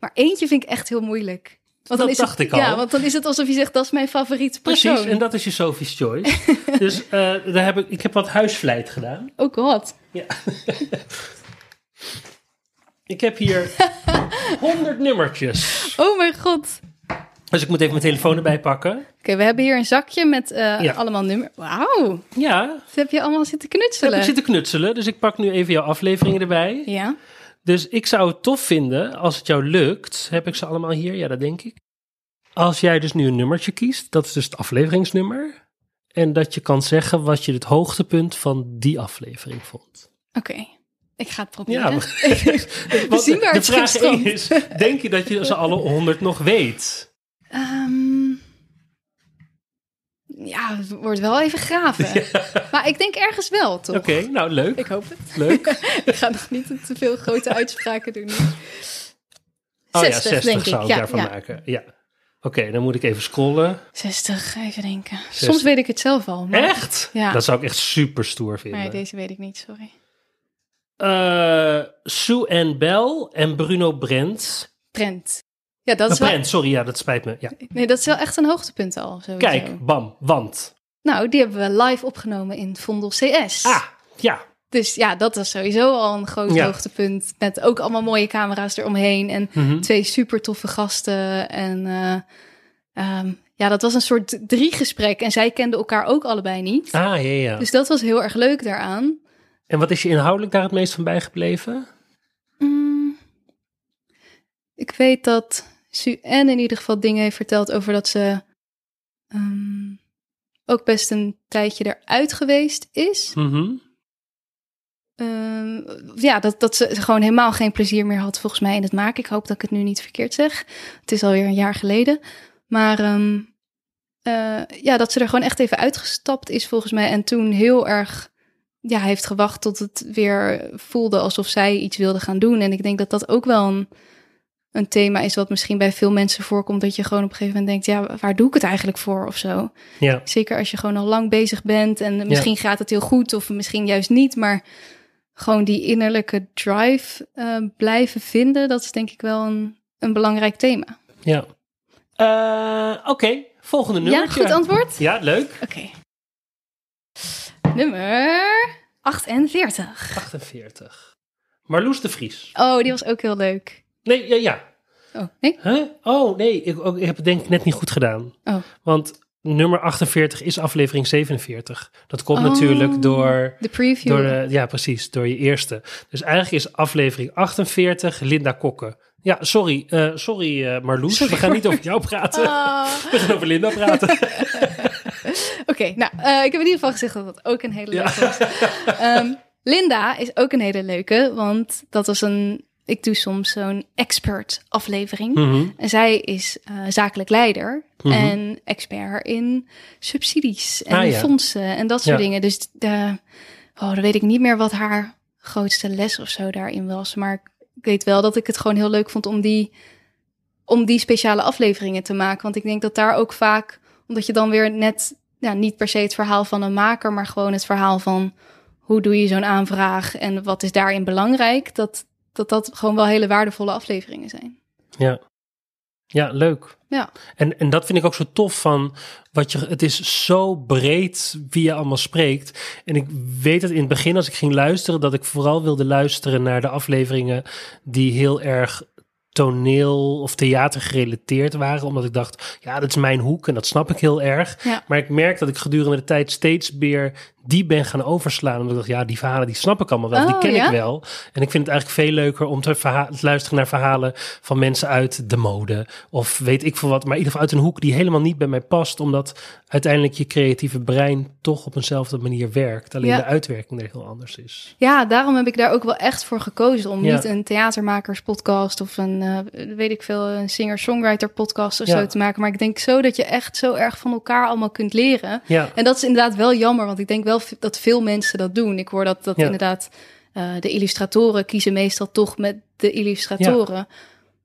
Maar eentje vind ik echt heel moeilijk. Want Dat dacht het, ik al. Ja, want dan is het alsof je zegt, dat is mijn favoriete persoon. Precies, en dat is je Sophie's Choice. (laughs) dus eh, daar heb ik, ik heb wat huisvlijt gedaan. Oh god. Ja. (laughs) ik heb hier (laughs) 100 nummertjes. Oh mijn god. Dus ik moet even mijn telefoon erbij pakken. Oké, we hebben hier een zakje met eh, Ja. allemaal nummers. Wauw, Ja, dat heb je allemaal zitten ik knutselen. heb zitten knutselen. Dus ik pak nu even jouw afleveringen erbij. Ja, Dus ik zou het tof vinden, als het jou lukt, heb ik ze allemaal hier? Ja, dat denk ik. Als jij dus nu een nummertje kiest, dat is dus het afleveringsnummer. En dat je kan zeggen wat je het hoogtepunt van die aflevering vond. oké. Ik ga het Ja, proberen. (laughs) (laughs) we we zien waar de het vraag is, denk je dat je ze alle 100 nog weet? Ehm, ja, het wordt wel even graven. (laughs) Maar ik denk ergens wel, toch? Oké, nou leuk, Ik hoop het. leuk. (laughs) ik ga nog niet te veel grote uitspraken doen. nu. Oh 60, ja, 60 denk zou ik. Ja, daarvan ja. maken. Ja. Oké, dan moet ik even scrollen. 60, even denken. 60. Soms weet ik het zelf al. Maar... Echt? Ja. Dat zou ik echt super stoer vinden. Nee, deze weet ik niet, sorry. Eh, Sue en Bell en Bruno Brent. Brent. Ja, dat is, wel, sorry, ja, dat spijt me. Ja. nee, dat is wel echt een hoogtepunt al. Sowieso. Kijk, bam, want. Nou, die hebben we live opgenomen in Vondel CS. Ah, ja. Dus ja, dat was sowieso al een groot Ja. hoogtepunt. Met ook allemaal mooie camera's eromheen. En Mhm. twee super toffe gasten. En eh, ehm, ja, dat was een soort drie gesprek. En zij kenden elkaar ook allebei niet. Ah, ja, ja. Dus dat was heel erg leuk daaraan. En wat is je inhoudelijk daar het meest van bijgebleven? Mm, ik weet dat Sue Ann in ieder geval dingen heeft verteld over dat ze ehm, ook best een tijdje eruit geweest is. Mhm. Ehm, ja, dat, dat ze gewoon helemaal geen plezier meer had volgens mij in het maken. Ik hoop dat ik het nu niet verkeerd zeg. Het is alweer een jaar geleden. Maar ehm, eh, ja, dat ze er gewoon echt even uitgestapt is volgens mij. En toen heel erg ja, heeft gewacht tot het weer voelde alsof zij iets wilde gaan doen. En ik denk dat dat ook wel een, een thema is wat misschien bij veel mensen voorkomt. Dat je gewoon op een gegeven moment denkt, ja, waar doe ik het eigenlijk voor of zo? Ja, Zeker als je gewoon al lang bezig bent en misschien gaat het heel goed of misschien juist niet, maar gewoon die innerlijke drive eh, blijven vinden, dat is denk ik wel een, een belangrijk thema. ja. Eh, Oké, Volgende Ja, nummertje. goed antwoord? Ja, leuk. Oké. Nummer 48. 48. Marloes de Vries. Oh, die was ook heel leuk. Nee, ja, ja. Oh, nee? Huh? Oh, nee, ik, ik heb het denk ik net niet goed gedaan. Oh. Want nummer 48 is aflevering 47. Dat komt Oh. natuurlijk door... De preview. Door de, ja, precies, door je eerste. Dus eigenlijk is aflevering 48 Linda Kokken. Ja, sorry, eh, sorry eh, Marloes. Sorry, we gaan niet over jou praten. Ah. (laughs) We gaan over Linda praten. (laughs) Oké, nou, eh, ik heb in ieder geval gezegd dat dat ook een hele leuke was. (laughs) Ehm, Linda is ook een hele leuke, want dat was een... Ik doe soms zo'n expert aflevering. Mhm. En zij is eh, zakelijk leider Mhm. en expert in subsidies en Ah, ja. fondsen en dat soort Ja. dingen. Dus de, oh, dan weet ik niet meer wat haar grootste les of zo daarin was. Maar ik weet wel dat ik het gewoon heel leuk vond om die, om die speciale afleveringen te maken. Want ik denk dat daar ook vaak, omdat je dan weer net, ja, niet per se het verhaal van een maker, maar gewoon het verhaal van hoe doe je zo'n aanvraag en wat is daarin belangrijk, dat dat, dat gewoon wel hele waardevolle afleveringen zijn. Ja. Ja, leuk. Ja. En, en dat vind ik ook zo tof van wat je. Het is zo breed wie je allemaal spreekt. En ik weet dat in het begin, als ik ging luisteren, dat ik vooral wilde luisteren naar de afleveringen die heel erg toneel of theater gerelateerd waren. Omdat ik dacht, ja, dat is mijn hoek en dat snap ik heel erg. Ja. Maar ik merk dat ik gedurende de tijd steeds meer die ben gaan overslaan. Omdat ik dacht, ja, die verhalen die snap ik allemaal wel, die Oh, ken ja? ik wel. En ik vind het eigenlijk veel leuker om te, verha- te luisteren naar verhalen van mensen uit de mode. Of weet ik veel wat, maar in ieder geval uit een hoek die helemaal niet bij mij past. Omdat uiteindelijk je creatieve brein toch op eenzelfde manier werkt. Alleen Ja. de uitwerking er heel anders is. Ja, daarom heb ik daar ook wel echt voor gekozen om niet een theatermakerspodcast of een, eh, weet ik veel, een singer-songwriter podcast of Ja. zo te maken. Maar ik denk zo dat je echt zo erg van elkaar allemaal kunt leren. Ja, En dat is inderdaad wel jammer, want ik denk wel dat veel mensen dat doen. Ik hoor dat, dat Ja. inderdaad eh, de illustratoren kiezen meestal toch met de illustratoren.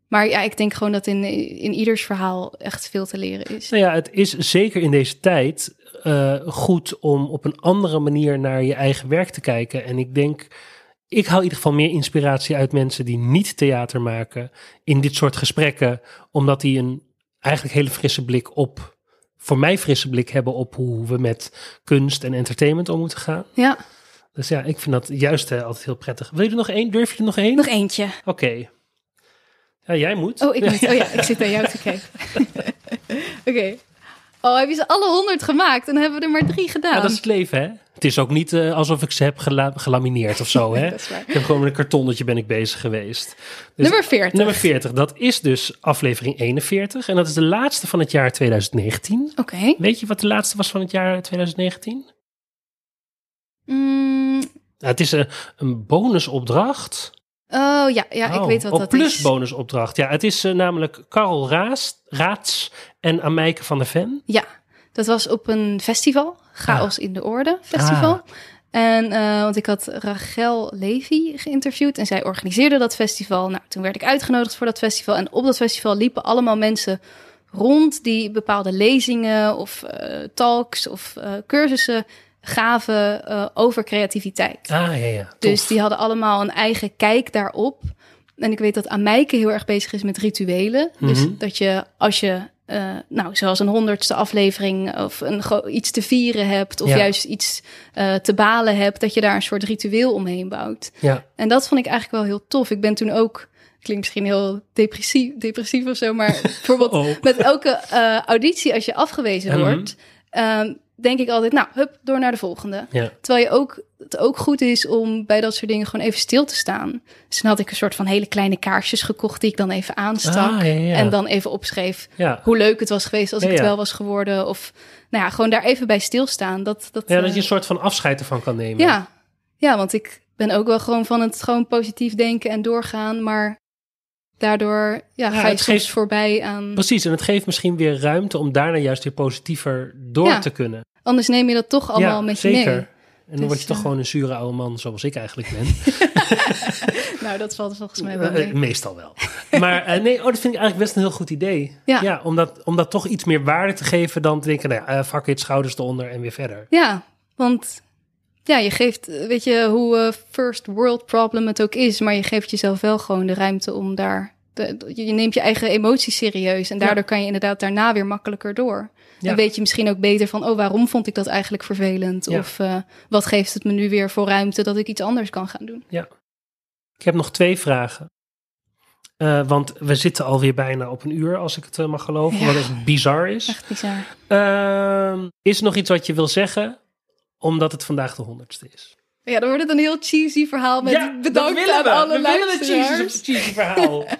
Maar ja, ik denk gewoon dat in, in ieders verhaal echt veel te leren is. nou ja, het is zeker in deze tijd eh, goed om op een andere manier naar je eigen werk te kijken. En ik denk, ik haal in ieder geval meer inspiratie uit mensen die niet theater maken in dit soort gesprekken, omdat die een eigenlijk hele frisse blik op, voor mij frisse blik hebben op hoe we met kunst en entertainment om moeten gaan. Ja, Dus ja, ik vind dat juist eh, altijd heel prettig. Wil je er nog één? Durf je er nog één? nog eentje. Oké. Ja, jij moet. Oh, ik moet. Oh ja, ik (laughs) zit naar jou te kijken. (laughs) Oké. Oh, heb je ze alle honderd gemaakt? Dan hebben we er maar drie gedaan. Ja, dat is het leven, hè? Het is ook niet eh, alsof ik ze heb gela- gelamineerd of zo, (laughs) hè? Dat is waar. Ik heb gewoon met een kartonnetje ben ik bezig geweest. Dus Nummer 40. nummer 40, dat is dus aflevering 41. En dat is de laatste van het jaar 2019. Oké. Weet je wat de laatste was van het jaar 2019? Mm, Nou, het is een, een bonusopdracht. Oh ja, ja, ik Oh, weet wat dat plus is. bonusopdracht. Ja, het is eh, namelijk Karel Raas, Raats en Amijke van der Ven. Ja, dat was op een festival. Chaos Ah. in de Orde Festival. En, eh, want ik had Rachel Levy geïnterviewd en zij organiseerde dat festival. Nou, toen werd ik uitgenodigd voor dat festival. En op dat festival liepen allemaal mensen rond die bepaalde lezingen of eh, talks of cursussen gaven eh, over creativiteit. Ah, ja, ja. tof. Dus die hadden allemaal een eigen kijk daarop. En ik weet dat Amijke heel erg bezig is met rituelen. Dus Mhm. dat je als je, eh, nou, zoals een honderdste aflevering of een, iets te vieren hebt, of Ja. juist iets eh, te balen hebt, dat je daar een soort ritueel omheen bouwt. Ja, En dat vond ik eigenlijk wel heel tof. Ik ben toen ook, klinkt misschien heel depressief, depressief of zo, maar (laughs) bijvoorbeeld Oh. met elke auditie als je afgewezen Mhm. wordt, ehm, denk ik altijd, nou, hup, door naar de volgende. ja. Terwijl je ook, het ook goed is om bij dat soort dingen gewoon even stil te staan. Dus dan had ik een soort van hele kleine kaarsjes gekocht die ik dan even aanstak. Ah, ja, ja. En dan even opschreef hoe leuk het was geweest als ik het wel was geworden. Of nou ja, gewoon daar even bij stilstaan. Dat, dat, ja, dat eh, je een soort van afscheid ervan kan nemen. ja. ja, want ik ben ook wel gewoon van het gewoon positief denken en doorgaan. Maar daardoor ja, ga je geeft- voorbij aan... Precies, en het geeft misschien weer ruimte om daarna juist weer positiever door Ja. te kunnen. Anders neem je dat toch allemaal ja, met je zeker. mee. En dan Dus, word je toch eh, gewoon een zure oude man zoals ik eigenlijk ben. (laughs) Nou, dat valt volgens mij wel Eh, mee. meestal wel. Maar eh, nee, oh, dat vind ik eigenlijk best een heel goed idee. Ja. om, dat, om dat toch iets meer waarde te geven dan te denken, nou ja, eh, fuck it, schouders eronder en weer verder. Ja, want ja, je geeft, eh, weet je, hoe eh, first world problem het ook is, maar je geeft jezelf wel gewoon de ruimte om daar de, je neemt je eigen emoties serieus. En daardoor kan je inderdaad daarna weer makkelijker door. Ja. Dan weet je misschien ook beter van, oh, waarom vond ik dat eigenlijk vervelend? Ja. Of eh, wat geeft het me nu weer voor ruimte dat ik iets anders kan gaan doen? Ik heb nog twee vragen. Want we zitten alweer bijna op een uur, als ik het mag geloven. Ja. Wat echt bizar is. Echt bizar. Ehm, is er nog iets wat je wil zeggen? Omdat het vandaag de honderdste is. Ja, dan wordt het een heel cheesy verhaal met bedankt aan alle we willen het cheesy, luisteraars. cheesy verhaal. (laughs)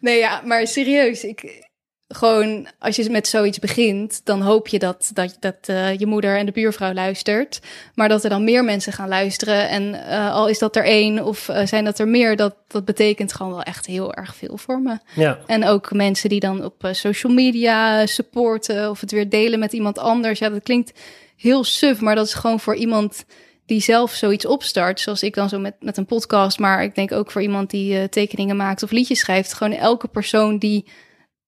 Nee, ja, maar serieus. Ik, gewoon, als je met zoiets begint, dan hoop je dat, dat, dat eh, je moeder en de buurvrouw luistert. Maar dat er dan meer mensen gaan luisteren. En eh, al is dat er één of eh, zijn dat er meer, dat, dat betekent gewoon wel echt heel erg veel voor me. ja, En ook mensen die dan op social media supporten of het weer delen met iemand anders. Ja, dat klinkt heel suf, maar dat is gewoon voor iemand die zelf zoiets opstart. Zoals ik dan zo met, met een podcast. Maar ik denk ook voor iemand die eh, tekeningen maakt of liedjes schrijft. Gewoon elke persoon die,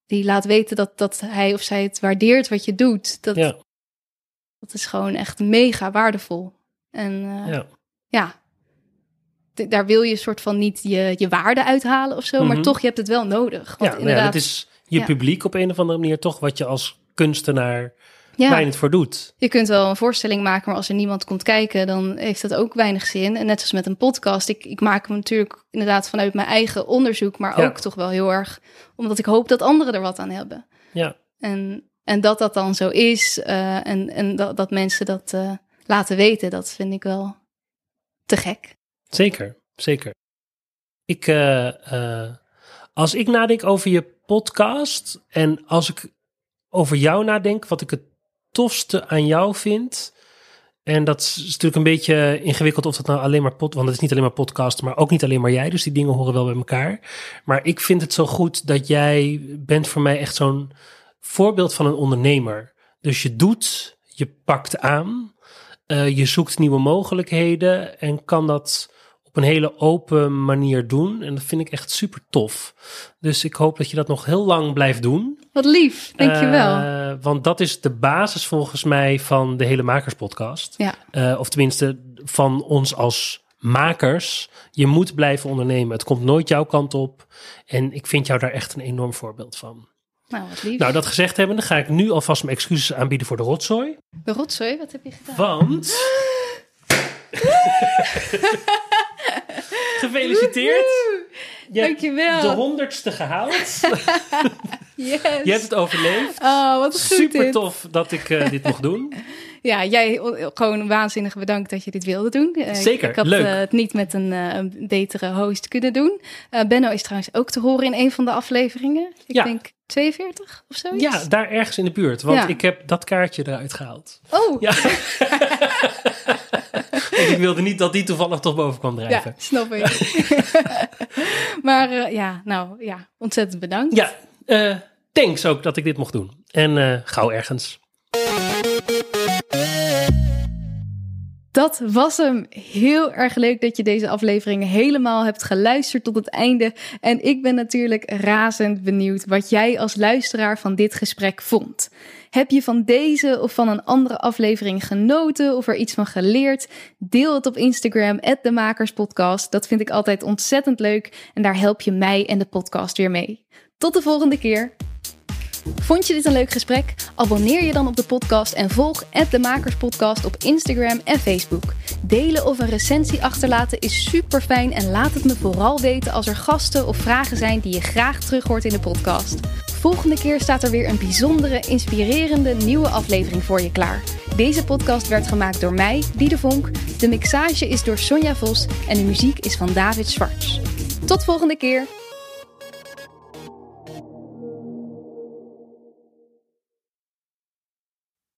die laat weten dat, dat hij of zij het waardeert wat je doet. Dat, ja, dat is gewoon echt mega waardevol. En eh, ja. ja, daar wil je soort van niet je, je waarde uithalen of zo. Maar Mhm. toch, je hebt het wel nodig. ja, Want nou ja, inderdaad, dat is je publiek op een of andere manier toch wat je als kunstenaar ja. voor doet. Je kunt wel een voorstelling maken, maar als er niemand komt kijken, dan heeft dat ook weinig zin. En net als met een podcast, ik, ik maak hem natuurlijk inderdaad vanuit mijn eigen onderzoek, maar Ja. ook toch wel heel erg omdat ik hoop dat anderen er wat aan hebben. Ja, En, en dat dat dan zo is eh, en, en dat, dat mensen dat eh, laten weten, dat vind ik wel te gek. zeker, zeker. Ik, eh, als ik nadenk over je podcast en als ik over jou nadenk, wat ik het tofste aan jou vind. En dat is natuurlijk een beetje ingewikkeld of dat nou alleen maar pod, want het is niet alleen maar podcast, maar ook niet alleen maar jij. Dus die dingen horen wel bij elkaar. Maar ik vind het zo goed dat jij bent voor mij echt zo'n voorbeeld van een ondernemer. Dus je doet, je pakt aan, eh, je zoekt nieuwe mogelijkheden en kan dat op een hele open manier doen. En dat vind ik echt super tof. Dus ik hoop dat je dat nog heel lang blijft doen. Wat lief, dankjewel. Eh, want dat is de basis volgens mij van de hele Makerspodcast. ja, Eh, of tenminste van ons als makers. Je moet blijven ondernemen. Het komt nooit jouw kant op. En ik vind jou daar echt een enorm voorbeeld van. nou wat lief. Nou, dat gezegd hebbende ga ik nu alvast mijn excuses aanbieden voor de rotzooi. De rotzooi, wat heb je gedaan? Want... (laughs) Gefeliciteerd. Je hebt Dankjewel. de honderdste gehaald. (laughs) Yes. Je hebt het overleefd. Oh, wat goed Super dit. tof dat ik eh, dit mocht doen. (laughs) Ja, jij gewoon waanzinnig bedankt dat je dit wilde doen. Eh, ik- Zeker, Ik, had leuk. eh, het niet met een, een betere host kunnen doen. Eh, Benno is trouwens ook te horen in een van de afleveringen. Ik Ja. denk 42 of zoiets. Ja, daar ergens in de buurt. Want Ja. ik heb dat kaartje eruit gehaald. Oh, ja, (laughs) Ik wilde niet dat die toevallig toch boven kwam drijven. snap ik. (laughs) maar eh, ja, nou ja, ontzettend bedankt. Ja, eh, thanks ook dat ik dit mocht doen. En eh, gauw ergens. Dat was hem. Heel erg leuk dat je deze aflevering helemaal hebt geluisterd tot het einde. En ik ben natuurlijk razend benieuwd wat jij als luisteraar van dit gesprek vond. Heb je van deze of van een andere aflevering genoten of er iets van geleerd? Deel het op Instagram, @demakerspodcast. Dat vind ik altijd ontzettend leuk en daar help je mij en de podcast weer mee. Tot de volgende keer. Vond je dit een leuk gesprek? Abonneer je dan op de podcast en volg de Makerspodcast op Instagram en Facebook. Delen of een recensie achterlaten is super fijn en laat het me vooral weten als er gasten of vragen zijn die je graag terug hoort in de podcast. Volgende keer staat er weer een bijzondere, inspirerende nieuwe aflevering voor je klaar. Deze podcast werd gemaakt door mij, Diede Vonk. De mixage is door Sonja Vos en de muziek is van David Schwartz. Tot volgende keer!